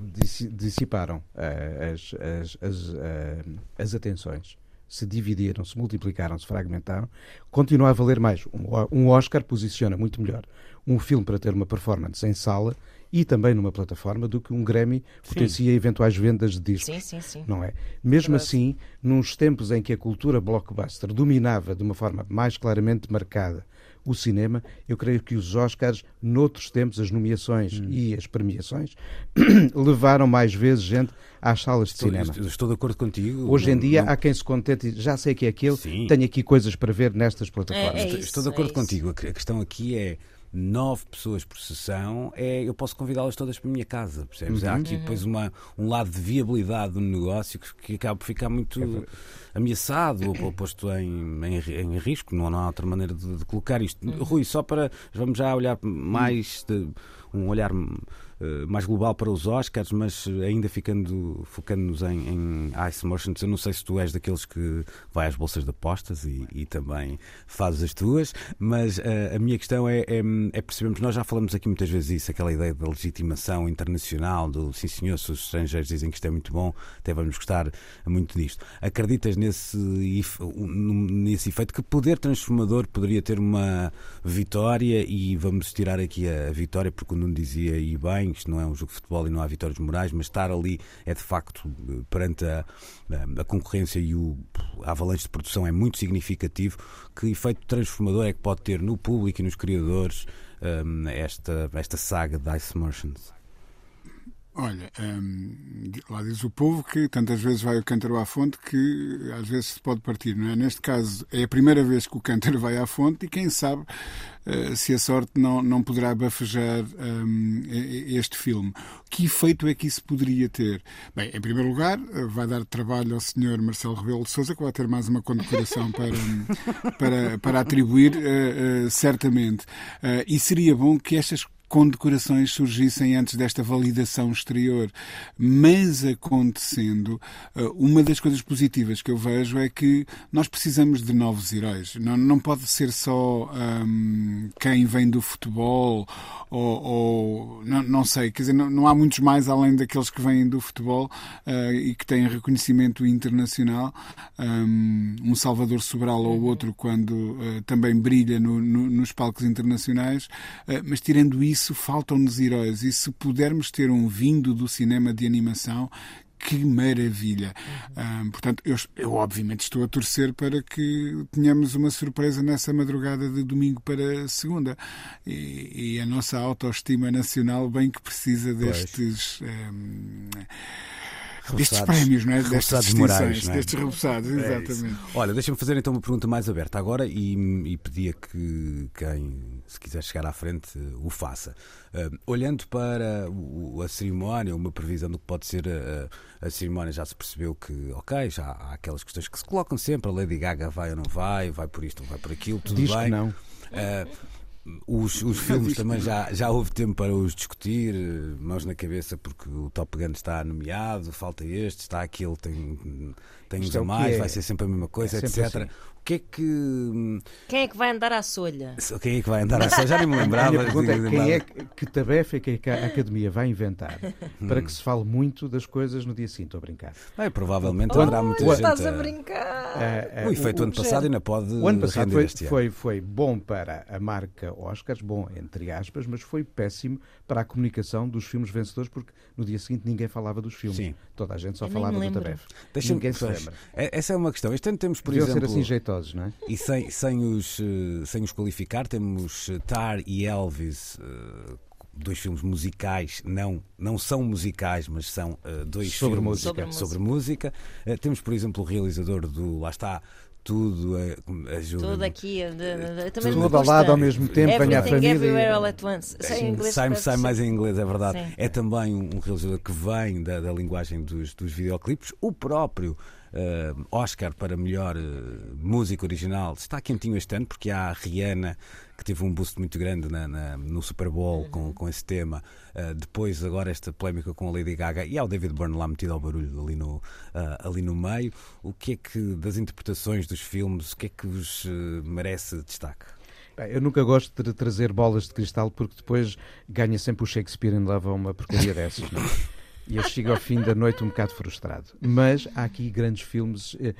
[SPEAKER 5] dissiparam uh, as, as, as, uh, as atenções se dividiram, se multiplicaram, se fragmentaram, continua a valer mais. Um Oscar posiciona muito melhor um filme para ter uma performance em sala e também numa plataforma do que um Grammy potencia sim. eventuais vendas de discos.
[SPEAKER 2] Sim, sim, sim.
[SPEAKER 5] Não é? Mesmo assim, nos tempos em que a cultura blockbuster dominava de uma forma mais claramente marcada o cinema, eu creio que os Oscars, noutros tempos, as nomeações hum. e as premiações, <clears throat> levaram mais vezes gente às salas de
[SPEAKER 1] estou,
[SPEAKER 5] cinema.
[SPEAKER 1] Estou, de acordo contigo.
[SPEAKER 5] Hoje em dia não... há quem se contente, já sei que é aquele, Sim. tenho aqui coisas para ver nestas plataformas.
[SPEAKER 2] É, é isso,
[SPEAKER 1] estou, de acordo é contigo. A questão aqui é nove pessoas por sessão, é, eu posso convidá-las todas para a minha casa, percebes? Uhum. Há aqui depois uhum. uma, um lado de viabilidade do negócio que, que acaba por ficar muito é ameaçado ou, posto em, em, em, risco, não, não há outra maneira de, de colocar isto. Uhum. Rui, só para. Vamos já olhar mais. De, um olhar mais global para os Oscars, mas ainda ficando focando-nos em, em Ice Merchants, eu não sei se tu és daqueles que vai às bolsas de apostas e, e também fazes as tuas, mas uh, a minha questão é, é, é, percebermos, nós já falamos aqui muitas vezes isso, aquela ideia da legitimação internacional, do sim senhor, se os estrangeiros dizem que isto é muito bom, até vamos gostar muito disto. Acreditas nesse, nesse efeito que poder transformador poderia ter uma vitória e vamos tirar aqui a, a vitória, porque o Nuno dizia e bem, bem, isto não é um jogo de futebol e não há vitórias morais, mas estar ali é de facto, perante a, a concorrência e o avalanche de produção é muito significativo. Que efeito transformador é que pode ter no público e nos criadores um, esta, esta saga de Ice Merchants?
[SPEAKER 3] Olha, hum, lá diz o povo que tantas vezes vai o cântaro à fonte que às vezes se pode partir, não é? Neste caso é a primeira vez que o cântaro <laughs> vai à fonte e quem sabe uh, se a sorte não, não poderá bafejar um, este filme. Que efeito é que isso poderia ter? Bem, em primeiro lugar, uh, vai dar trabalho ao senhor Marcelo Rebelo de Sousa, que vai ter mais uma condecoração para, <laughs> para, para atribuir, uh, certamente. e seria bom que estas condecorações surgissem antes desta validação exterior. Mas acontecendo, eh, uma das coisas positivas que eu vejo é que nós precisamos de novos heróis. Não, não pode ser só um, quem vem do futebol ou, ou não, não, sei, quer dizer, não, não, há muitos mais além daqueles que vêm do futebol uh, e que têm reconhecimento internacional. Um, um Salvador Sobral ou outro quando uh, também brilha no, no, nos palcos internacionais, uh, mas tirando isso isso faltam-nos heróis. E se pudermos ter um vindo do cinema de animação, que maravilha! Uhum. portanto, eu, eu, obviamente estou a torcer para que tenhamos uma surpresa nessa madrugada de domingo para segunda. E, e a nossa autoestima nacional bem que precisa destes. Um, destes prémios, não é? Destas morais, é? destes repousados, é exatamente.
[SPEAKER 1] É Olha, deixa-me fazer então uma pergunta mais aberta agora e, e pedia que quem, se quiser chegar à frente, o faça. Uh, olhando para o, a cerimónia, uma previsão do que pode ser a, a, cerimónia, já se percebeu que, ok, já há aquelas questões que se colocam sempre: a Lady Gaga vai ou não vai, vai por isto ou vai por aquilo, tudo
[SPEAKER 5] Diz
[SPEAKER 1] bem.
[SPEAKER 5] Que não.
[SPEAKER 1] Uh, os, os filmes também já, já houve tempo para os discutir, mãos na cabeça, porque o Top Gun está nomeado, falta este, está aquele, tem, tem uns é a mais, é. vai ser sempre a mesma coisa, é etc. Assim que é que.
[SPEAKER 2] Quem é que vai andar à solha?
[SPEAKER 1] Quem é que vai andar à solha? Já nem me lembrava.
[SPEAKER 5] A pergunta é quem é que tarefa é que a Academia vai inventar para que se fale muito das coisas no dia seguinte? Estou a brincar.
[SPEAKER 1] Bem, provavelmente oh, haverá muita
[SPEAKER 2] gente.
[SPEAKER 1] Estás
[SPEAKER 2] a brincar.
[SPEAKER 1] Uh, uh, o efeito o, ano passado ainda pode.
[SPEAKER 5] O ano passado foi, foi, foi bom para a marca Oscars, bom entre aspas, mas foi péssimo para a comunicação dos filmes vencedores, porque no dia seguinte ninguém falava dos filmes. Sim. Toda a gente só Eu falava do tarefa. Ninguém se lembra.
[SPEAKER 1] É, essa é uma questão. Este ano temos, por Deviam exemplo.
[SPEAKER 5] ser assim jeitosos, não é?
[SPEAKER 1] E sem, sem, os, eh, sem os qualificar, temos eh, Tar e Elvis. Uh, dois filmes musicais, não, não são musicais, mas são uh, dois
[SPEAKER 5] sobre
[SPEAKER 1] filmes
[SPEAKER 5] música.
[SPEAKER 1] sobre música. Uh, temos, por exemplo, o realizador do, lá está, tudo ajuda.
[SPEAKER 2] Tudo aqui, de, de, também
[SPEAKER 1] Tudo
[SPEAKER 5] ao lado ao mesmo tempo, venha a família.
[SPEAKER 2] Everywhere All at Once. Sei em inglês,
[SPEAKER 1] sai, sai mais em inglês, é verdade.
[SPEAKER 2] Sim.
[SPEAKER 1] É também um, um realizador que vem da, da linguagem dos, dos videoclipes. O próprio eh, Oscar para melhor eh, música original está quentinho este ano, porque há a Rihanna que teve um boost muito grande na- na- no Super Bowl
[SPEAKER 2] Uhum.
[SPEAKER 1] com, com esse tema. Eh, depois, agora, esta polémica com a Lady Gaga e há o David Byrne lá metido ao barulho ali no, ah, ali no meio. O que é que, das interpretações dos filmes, o que é que vos merece destaque?
[SPEAKER 5] Bem, Eu nunca gosto de trazer bolas de cristal porque depois ganha sempre o Shakespeare em leva uma porcaria dessas. não é? <laughs> E eu chego ao fim da noite um bocado frustrado. Mas há aqui grandes filmes. Eh,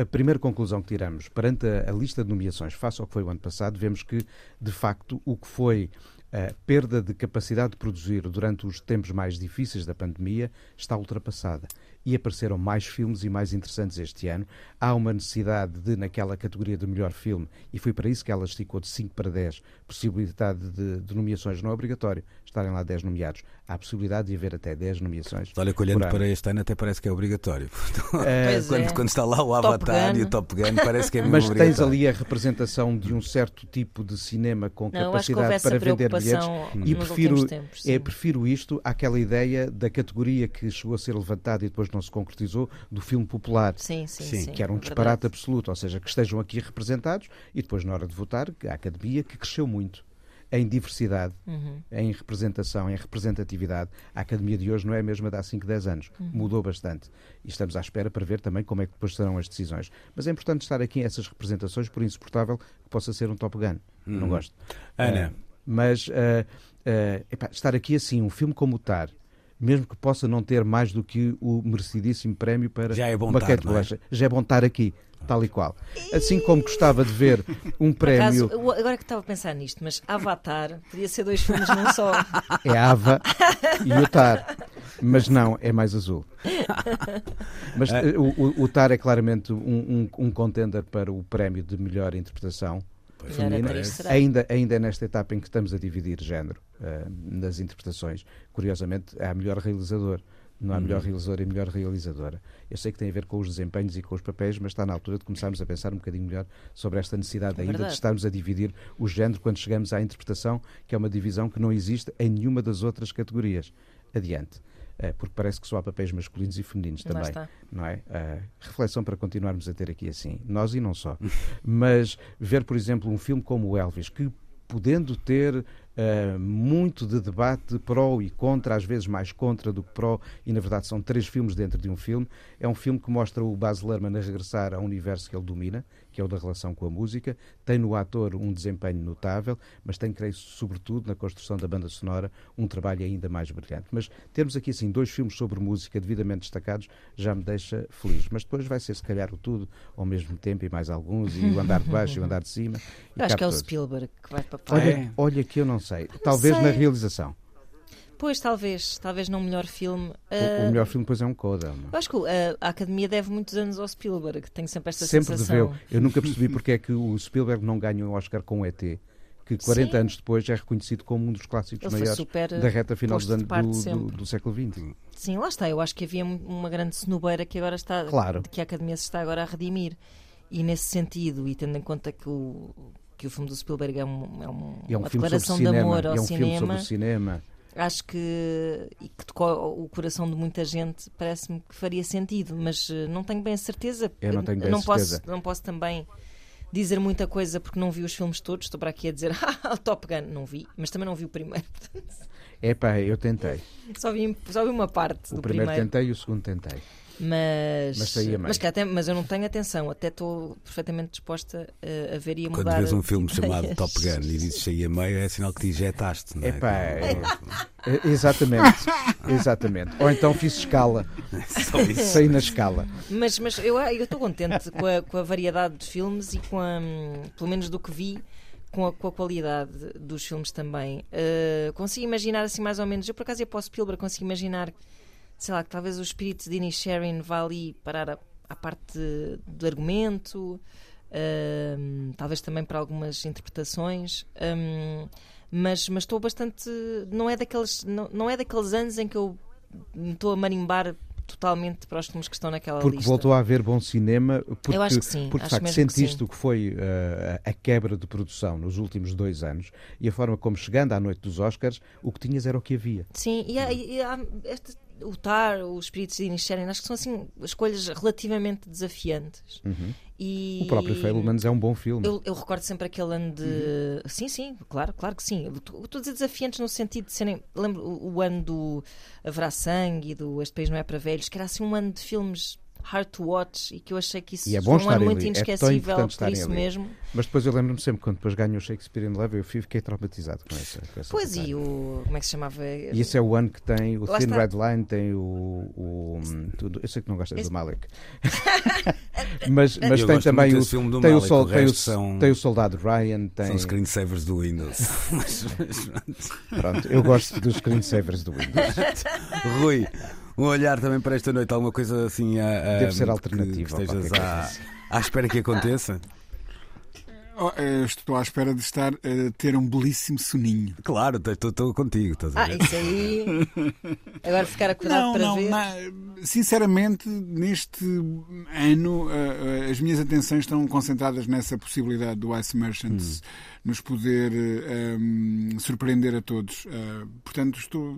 [SPEAKER 5] a, primeira conclusão que tiramos perante a, a lista de nomeações, face ao que foi o ano passado, vemos que, de facto, o que foi a perda de capacidade de produzir durante os tempos mais difíceis da pandemia está ultrapassada. E apareceram mais filmes e mais interessantes este ano. Há uma necessidade de, naquela categoria de melhor filme, e foi para isso que ela esticou de 5 para 10, possibilidade de, de nomeações, não é obrigatório estarem lá 10 nomeados. Há a possibilidade de haver até 10 nomeações.
[SPEAKER 1] Olha, que olhando para este ano até parece que é obrigatório. <laughs>
[SPEAKER 5] Eh,
[SPEAKER 2] Pois
[SPEAKER 1] quando,
[SPEAKER 2] é.
[SPEAKER 1] quando está lá o Avatar e o Top Gun, parece que é <laughs> mesmo
[SPEAKER 5] Mas tens ali a representação de um certo tipo de cinema com
[SPEAKER 2] Não,
[SPEAKER 5] capacidade para vender bilhetes. E prefiro,
[SPEAKER 2] tempos.
[SPEAKER 5] é, prefiro isto àquela ideia da categoria que chegou a ser levantada e depois não se concretizou, do filme popular.
[SPEAKER 2] Sim, sim,
[SPEAKER 1] Sim,
[SPEAKER 2] sim.
[SPEAKER 5] que era um
[SPEAKER 2] é
[SPEAKER 5] disparate
[SPEAKER 2] verdade.
[SPEAKER 5] absoluto, ou seja, que estejam aqui representados e depois, na hora de votar, a academia que cresceu muito em diversidade,
[SPEAKER 2] Uhum.
[SPEAKER 5] em representação, em representatividade. A academia de hoje não é a mesma de há 5, 10 anos.
[SPEAKER 2] Uhum.
[SPEAKER 5] Mudou bastante. E estamos à espera para ver também como é que depois serão as decisões. Mas é importante estar aqui essas representações, por insuportável que possa ser um Top Gun. Não gosto.
[SPEAKER 1] Ana.
[SPEAKER 5] Ah, mas ah, ah, epá, estar aqui assim, um filme como o Tar, mesmo que possa não ter mais do que o merecidíssimo prémio para
[SPEAKER 1] Já é bom
[SPEAKER 5] uma
[SPEAKER 1] estar, é?
[SPEAKER 5] Já é bom estar aqui, tal e qual. Assim como gostava de ver um
[SPEAKER 2] acaso,
[SPEAKER 5] prémio,
[SPEAKER 2] eu- agora que estava a pensar nisto, mas Avatar podia ser dois filmes num só. <laughs>
[SPEAKER 5] é Ava e o Tar. Mas não, é mais azul. Mas eh, o, o, o Tar é claramente um, um, um contender para o prémio de melhor interpretação. Feminina. Ainda, ainda é nesta etapa em que estamos a dividir género eh, nas interpretações. Curiosamente, há melhor realizador. Não há melhor
[SPEAKER 1] Uhum.
[SPEAKER 5] realizador e melhor realizadora. Eu sei que tem a ver com os desempenhos e com os papéis, mas está na altura de começarmos a pensar um bocadinho melhor sobre esta necessidade
[SPEAKER 2] É
[SPEAKER 5] ainda
[SPEAKER 2] verdade.
[SPEAKER 5] de estarmos a dividir o género quando chegamos à interpretação, que é uma divisão que não existe em nenhuma das outras categorias. Adiante. Eh, porque parece que só há papéis masculinos e femininos também
[SPEAKER 2] está.
[SPEAKER 5] não é? Ah, reflexão para continuarmos a ter aqui assim, nós e não só. <laughs> Mas ver, por exemplo, um filme como o Elvis, que podendo ter ah, muito de debate pró e contra, às vezes mais contra do que pró, e na verdade são três filmes dentro de um filme, é um filme que mostra o Baz Luhrmann a regressar ao universo que ele domina, que é o da relação com a música, tem no ator um desempenho notável, mas tem, creio, sobretudo na construção da banda sonora, um trabalho ainda mais brilhante. Mas termos aqui assim dois filmes sobre música devidamente destacados já me deixa feliz. Mas depois vai ser se calhar o tudo ao mesmo tempo e mais alguns, e o andar de baixo e o andar de cima.
[SPEAKER 2] Eu acho que é o
[SPEAKER 5] todos.
[SPEAKER 2] Spielberg que vai para
[SPEAKER 5] Olha,
[SPEAKER 1] É.
[SPEAKER 5] olha que eu não sei. Talvez
[SPEAKER 2] sei.
[SPEAKER 5] na realização.
[SPEAKER 2] Pois, talvez. Talvez num melhor filme.
[SPEAKER 5] O,
[SPEAKER 2] Ah,
[SPEAKER 5] o melhor filme depois é um Coda. não?
[SPEAKER 2] Eu acho que ah, a Academia deve muitos anos ao Spielberg. Tenho sempre esta
[SPEAKER 5] Sempre
[SPEAKER 2] sensação.
[SPEAKER 5] deveu. Eu nunca <laughs> percebi porque é que o Spielberg não ganha um Oscar com o ET, que 40
[SPEAKER 2] Sim.
[SPEAKER 5] anos depois é reconhecido como um dos clássicos
[SPEAKER 2] Ele
[SPEAKER 5] maiores da reta final do, do,
[SPEAKER 2] sempre.
[SPEAKER 5] do século XX.
[SPEAKER 2] Sim, lá está. Eu acho que havia um- uma grande cenobeira que agora está.
[SPEAKER 5] Claro.
[SPEAKER 2] que a Academia se está agora a redimir. E nesse sentido, e tendo em conta que o, que o filme do Spielberg é, um, é, um-
[SPEAKER 5] é um
[SPEAKER 2] uma declaração de
[SPEAKER 5] cinema.
[SPEAKER 2] amor ao
[SPEAKER 5] é um filme sobre
[SPEAKER 2] cinema,
[SPEAKER 5] o cinema.
[SPEAKER 2] Acho que, que tocou o coração de muita gente, parece-me que faria sentido, mas eh, não tenho bem a certeza.
[SPEAKER 5] Eu não tenho bem a
[SPEAKER 2] não
[SPEAKER 5] certeza.
[SPEAKER 2] Posso, não posso também dizer muita coisa porque não vi os filmes todos. Estou para aqui a dizer, <laughs> ah, o Top Gun, não vi, mas também não vi o primeiro.
[SPEAKER 5] Epá, eu tentei.
[SPEAKER 2] Só vi, só vi uma parte
[SPEAKER 5] O
[SPEAKER 2] do
[SPEAKER 5] primeiro
[SPEAKER 2] primeiro.
[SPEAKER 5] tentei e o segundo tentei.
[SPEAKER 2] Mas,
[SPEAKER 5] Mas saía meio.
[SPEAKER 2] mas, que até, mas eu não tenho atenção, até estou perfeitamente disposta a, a ver e a
[SPEAKER 1] Quando
[SPEAKER 2] mudar.
[SPEAKER 1] vês um filme
[SPEAKER 2] ideias.
[SPEAKER 1] chamado Top Gun e dizes sair a meio, é sinal que te injetaste, não é?
[SPEAKER 5] Epá, é- é- exatamente. exatamente. Ou então fiz escala. <laughs>
[SPEAKER 1] Só isso.
[SPEAKER 5] Saí na escala.
[SPEAKER 2] Mas, mas eu estou contente com a, com a variedade de filmes e com a, pelo menos do que vi, com a, com a qualidade dos filmes também. Uh, consigo imaginar assim mais ou menos, eu por acaso ia para o Spielberg, consigo imaginar, sei lá, que talvez o espírito de Innie Sharon vá ali parar a, à parte de- do argumento, hum, talvez também para algumas interpretações. hum, mas, mas estou bastante. Não é, daqueles, não, não é daqueles anos em que eu me estou a marimbar totalmente para os filmes que estão naquela
[SPEAKER 5] Porque
[SPEAKER 2] lista.
[SPEAKER 5] voltou a haver bom cinema, porque,
[SPEAKER 2] Eu acho que sim,
[SPEAKER 5] porque de facto sentiste o que foi eh, a quebra de produção nos últimos dois anos e a forma como, chegando à noite dos Oscars, o que tinhas era o que havia.
[SPEAKER 2] Sim, e há, e há este- o Tar, o Espírito de Inisherin, acho que são assim escolhas relativamente desafiantes. E...
[SPEAKER 5] Uhum. O próprio Fablemans é um bom filme.
[SPEAKER 2] Eu, eu recordo sempre aquele ano de. Sim, sim, claro, claro que sim. Estou a dizer desafiantes no sentido de serem. Lembro o, o ano do Haverá Sangue e do Este País Não É para Velhos, que era assim um ano de filmes hard to watch e que eu achei que isso
[SPEAKER 5] E é
[SPEAKER 2] foi
[SPEAKER 5] bom
[SPEAKER 2] um
[SPEAKER 5] estarem
[SPEAKER 2] ano muito
[SPEAKER 5] ali. É tão
[SPEAKER 2] inesquecível
[SPEAKER 5] importante
[SPEAKER 2] por isso
[SPEAKER 5] ali.
[SPEAKER 2] mesmo.
[SPEAKER 5] Mas depois eu lembro-me sempre, quando depois ganhou o Shakespeare in Love, eu fiquei traumatizado com essa. Com essa
[SPEAKER 2] Pois,
[SPEAKER 5] passagem.
[SPEAKER 2] e o. Como é que se chamava?
[SPEAKER 5] E esse é o ano que tem o
[SPEAKER 2] Lá
[SPEAKER 5] Thin
[SPEAKER 2] está.
[SPEAKER 5] Red Line, tem o. o tudo, eu sei que não gostas
[SPEAKER 2] Esse-
[SPEAKER 5] do Malek. <laughs> mas mas
[SPEAKER 1] Eu
[SPEAKER 5] tem também o,
[SPEAKER 1] filme do
[SPEAKER 5] tem, o
[SPEAKER 1] Malick,
[SPEAKER 5] sol,
[SPEAKER 1] o
[SPEAKER 5] tem, o,
[SPEAKER 1] são-
[SPEAKER 5] tem o Soldado Ryan, tem.
[SPEAKER 1] São screensavers do Windows. Mas- <laughs> mas-
[SPEAKER 5] Pronto, eu gosto dos screensavers do Windows.
[SPEAKER 1] Rui, um olhar também para esta noite, alguma coisa assim a, a-
[SPEAKER 5] Deve ser alternativa
[SPEAKER 1] Que estejas à,
[SPEAKER 5] coisa
[SPEAKER 1] à espera que aconteça?
[SPEAKER 3] Oh, eh, estou à espera de estar a ter um belíssimo soninho.
[SPEAKER 1] Claro, estou contigo. Estás a
[SPEAKER 2] Ah,
[SPEAKER 1] ver?
[SPEAKER 2] isso aí. <laughs> Agora ficar acordado
[SPEAKER 3] Não,
[SPEAKER 2] para
[SPEAKER 3] não,
[SPEAKER 2] ver.
[SPEAKER 3] na- sinceramente, neste ano, eh, eh, as minhas atenções estão concentradas nessa possibilidade do Ice Merchants nos poder um, surpreender a todos. Eh, portanto, estou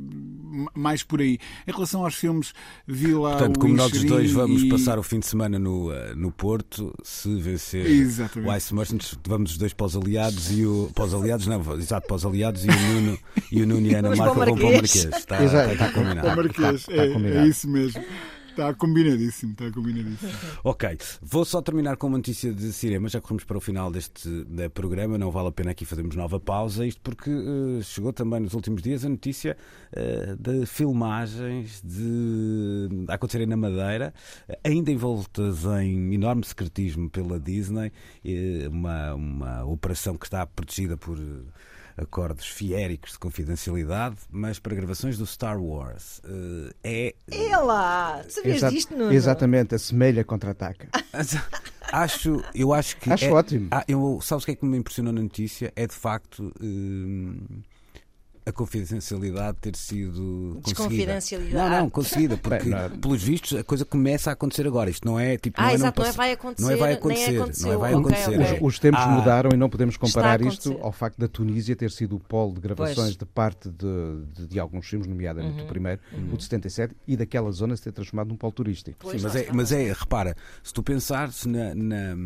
[SPEAKER 3] mais por aí. Em relação aos filmes, vi lá.
[SPEAKER 1] Portanto,
[SPEAKER 3] o
[SPEAKER 1] como nós os dois vamos
[SPEAKER 3] e-
[SPEAKER 1] passar o fim de semana no, eh, no Porto, se vencer
[SPEAKER 3] Exatamente.
[SPEAKER 1] o Ice Merchants, vamos os dois para os aliados e o. Para os aliados, não, exato, para os aliados e o Nuno e, o Nuno e a Ana Marca vão para o
[SPEAKER 2] Marquês.
[SPEAKER 1] Está,
[SPEAKER 5] Exato.
[SPEAKER 1] está combinado.
[SPEAKER 3] Marquês,
[SPEAKER 5] Tá- tá
[SPEAKER 3] é,
[SPEAKER 5] combinado.
[SPEAKER 3] é isso mesmo. Está combinadíssimo, está combinadíssimo. <laughs>
[SPEAKER 1] Ok, vou só terminar com uma notícia de cinema, já corremos para o final deste eh, programa, não vale a pena aqui fazermos nova pausa, isto porque eh, chegou também nos últimos dias a notícia eh, de filmagens de a acontecerem na Madeira, ainda envoltas em enorme secretismo pela Disney, uma, uma operação que está protegida por acordos fiéricos de confidencialidade, mas para gravações do Star Wars. Eh, é
[SPEAKER 2] É lá! Sabias
[SPEAKER 5] Exa-
[SPEAKER 2] disto, Nuno?
[SPEAKER 5] Exatamente, assemelha contra-ataca. <laughs>
[SPEAKER 1] Acho, eu acho que.
[SPEAKER 5] Acho
[SPEAKER 1] é-
[SPEAKER 5] ótimo.
[SPEAKER 1] Ah, eu, sabes o que é que me impressionou na notícia? É de facto hum, a confidencialidade ter sido conseguida.
[SPEAKER 2] Desconfidencialidade.
[SPEAKER 1] Não, não, conseguida, porque
[SPEAKER 5] Bem, não-
[SPEAKER 1] pelos vistos a coisa começa a acontecer agora. Isto não é tipo.
[SPEAKER 2] Ah,
[SPEAKER 1] não é
[SPEAKER 2] exato, não é
[SPEAKER 1] passe-
[SPEAKER 2] vai acontecer.
[SPEAKER 1] Não é vai acontecer. Não é vai acontecer.
[SPEAKER 2] ok.
[SPEAKER 5] Os, os tempos
[SPEAKER 1] Ah.
[SPEAKER 5] mudaram e não podemos comparar isto ao facto da Tunísia ter sido o polo de gravações
[SPEAKER 2] Pois.
[SPEAKER 5] de parte de, de, de alguns filmes, nomeadamente
[SPEAKER 2] Uhum.
[SPEAKER 5] o primeiro, o de 77, e daquela zona se ter transformado num polo turístico.
[SPEAKER 2] Pois,
[SPEAKER 1] Sim, mas é, mas é, repara, se tu pensares na, na,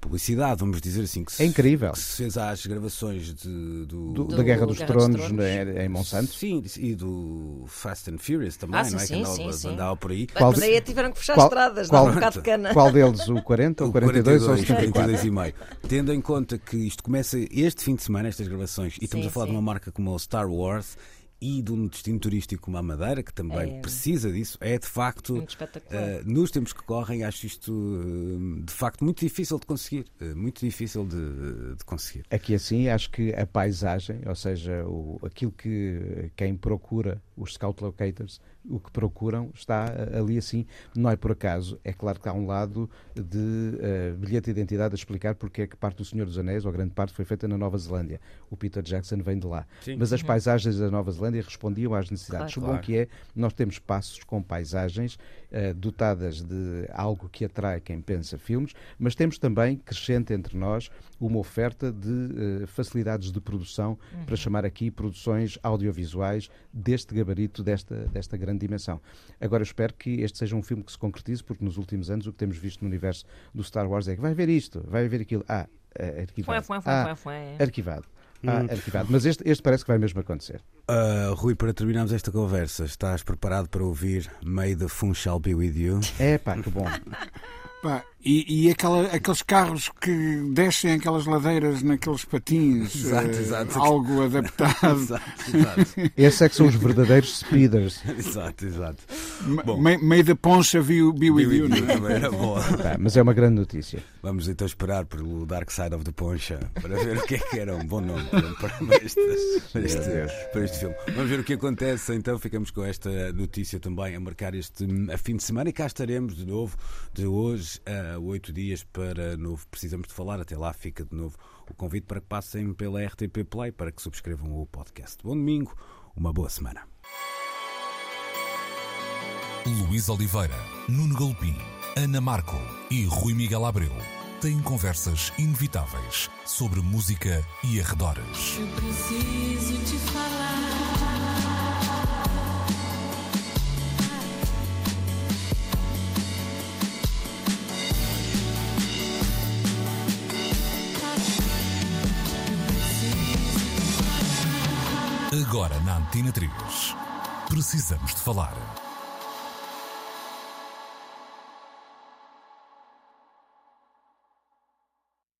[SPEAKER 1] publicidade, vamos dizer assim, que se,
[SPEAKER 5] É incrível.
[SPEAKER 1] que se fez às gravações de, do,
[SPEAKER 5] Do- da Guerra dos
[SPEAKER 2] Guerra dos
[SPEAKER 5] Tronos,
[SPEAKER 2] Tronos.
[SPEAKER 5] né, em Monsanto.
[SPEAKER 1] Sim, e do Fast and Furious também,
[SPEAKER 2] Ah, sim,
[SPEAKER 1] não é?
[SPEAKER 2] sim,
[SPEAKER 1] que andava,
[SPEAKER 2] sim,
[SPEAKER 1] andava por aí.
[SPEAKER 5] Qual
[SPEAKER 2] mas aí tiveram que fechar
[SPEAKER 5] qual-
[SPEAKER 2] estradas,
[SPEAKER 5] qual-
[SPEAKER 2] dá um bocado de <laughs> cana.
[SPEAKER 5] Qual deles? O 40, o 42 ou o 74?
[SPEAKER 1] 42 e meio. Tendo em conta que isto começa este fim de semana, estas gravações, e estamos
[SPEAKER 2] Sim,
[SPEAKER 1] a falar
[SPEAKER 2] sim.
[SPEAKER 1] de uma marca como a Star Wars e de um destino turístico como a Madeira, que também
[SPEAKER 2] É.
[SPEAKER 1] precisa disso, é de facto,
[SPEAKER 2] Muito espetacular.
[SPEAKER 1] eh, nos tempos que correm, acho isto eh, de facto muito difícil de conseguir. eh, muito difícil de, de conseguir.
[SPEAKER 5] Aqui assim, acho que a paisagem, ou seja, o, aquilo que quem procura, os scout locators, o que procuram está eh, ali assim, não é por acaso. É claro que há um lado de eh, bilhete de identidade a explicar porque é que parte do Senhor dos Anéis, ou grande parte, foi feita na Nova Zelândia. O Peter Jackson vem de lá.
[SPEAKER 1] Sim.
[SPEAKER 5] Mas as paisagens da Nova Zelândia respondiam às necessidades.
[SPEAKER 2] Claro.
[SPEAKER 5] O bom
[SPEAKER 1] Claro.
[SPEAKER 5] que é, nós temos passos com paisagens eh, dotadas de algo que atrai quem pensa filmes, mas temos também, crescente entre nós, uma oferta de eh, facilidades de produção, para chamar aqui produções audiovisuais deste gabarito, desta, desta grande dimensão. Agora, eu espero que este seja um filme que se concretize, porque nos últimos anos o que temos visto no universo do Star Wars é que vai ver isto, vai ver aquilo. Ah, eh, arquivado.
[SPEAKER 2] Foi, foi, foi,
[SPEAKER 5] ah,
[SPEAKER 2] foi, foi.
[SPEAKER 5] arquivado. Ah, arquivado. Mas este, este parece que vai mesmo acontecer.
[SPEAKER 1] Ah, Rui, para terminarmos esta conversa, estás preparado para ouvir May the Fun Shall Be With You?
[SPEAKER 5] É pá, que bom.
[SPEAKER 3] Pá, e e aquela- aqueles carros que descem aquelas ladeiras naqueles patins, <laughs>
[SPEAKER 1] Exato, exato.
[SPEAKER 3] algo <laughs> adaptado.
[SPEAKER 1] exato, exato.
[SPEAKER 5] Esses é que são os verdadeiros speeders. <laughs>
[SPEAKER 1] exato, exato. Bom.
[SPEAKER 3] Meio da poncha be, be with you, não é?
[SPEAKER 1] também era boa.
[SPEAKER 5] Pá, mas é uma grande notícia.
[SPEAKER 1] Vamos então esperar pelo Dark Side of the Poncha para ver o que é que era um bom nome para, este, para, este, para este filme. Vamos ver o que acontece. Então ficamos com esta notícia também a marcar este a fim de semana e cá estaremos de novo de hoje a oito dias para novo. Precisamos de falar. Até lá fica de novo o convite para que passem pela RTP Play para que subscrevam o podcast. Bom domingo, uma boa semana.
[SPEAKER 4] Luís Oliveira, Nuno Galopim, Ana Marco e Rui Miguel Abreu têm conversas inevitáveis sobre música e arredores.
[SPEAKER 6] Eu preciso te falar.
[SPEAKER 4] Agora na Antena 3. Precisamos de falar.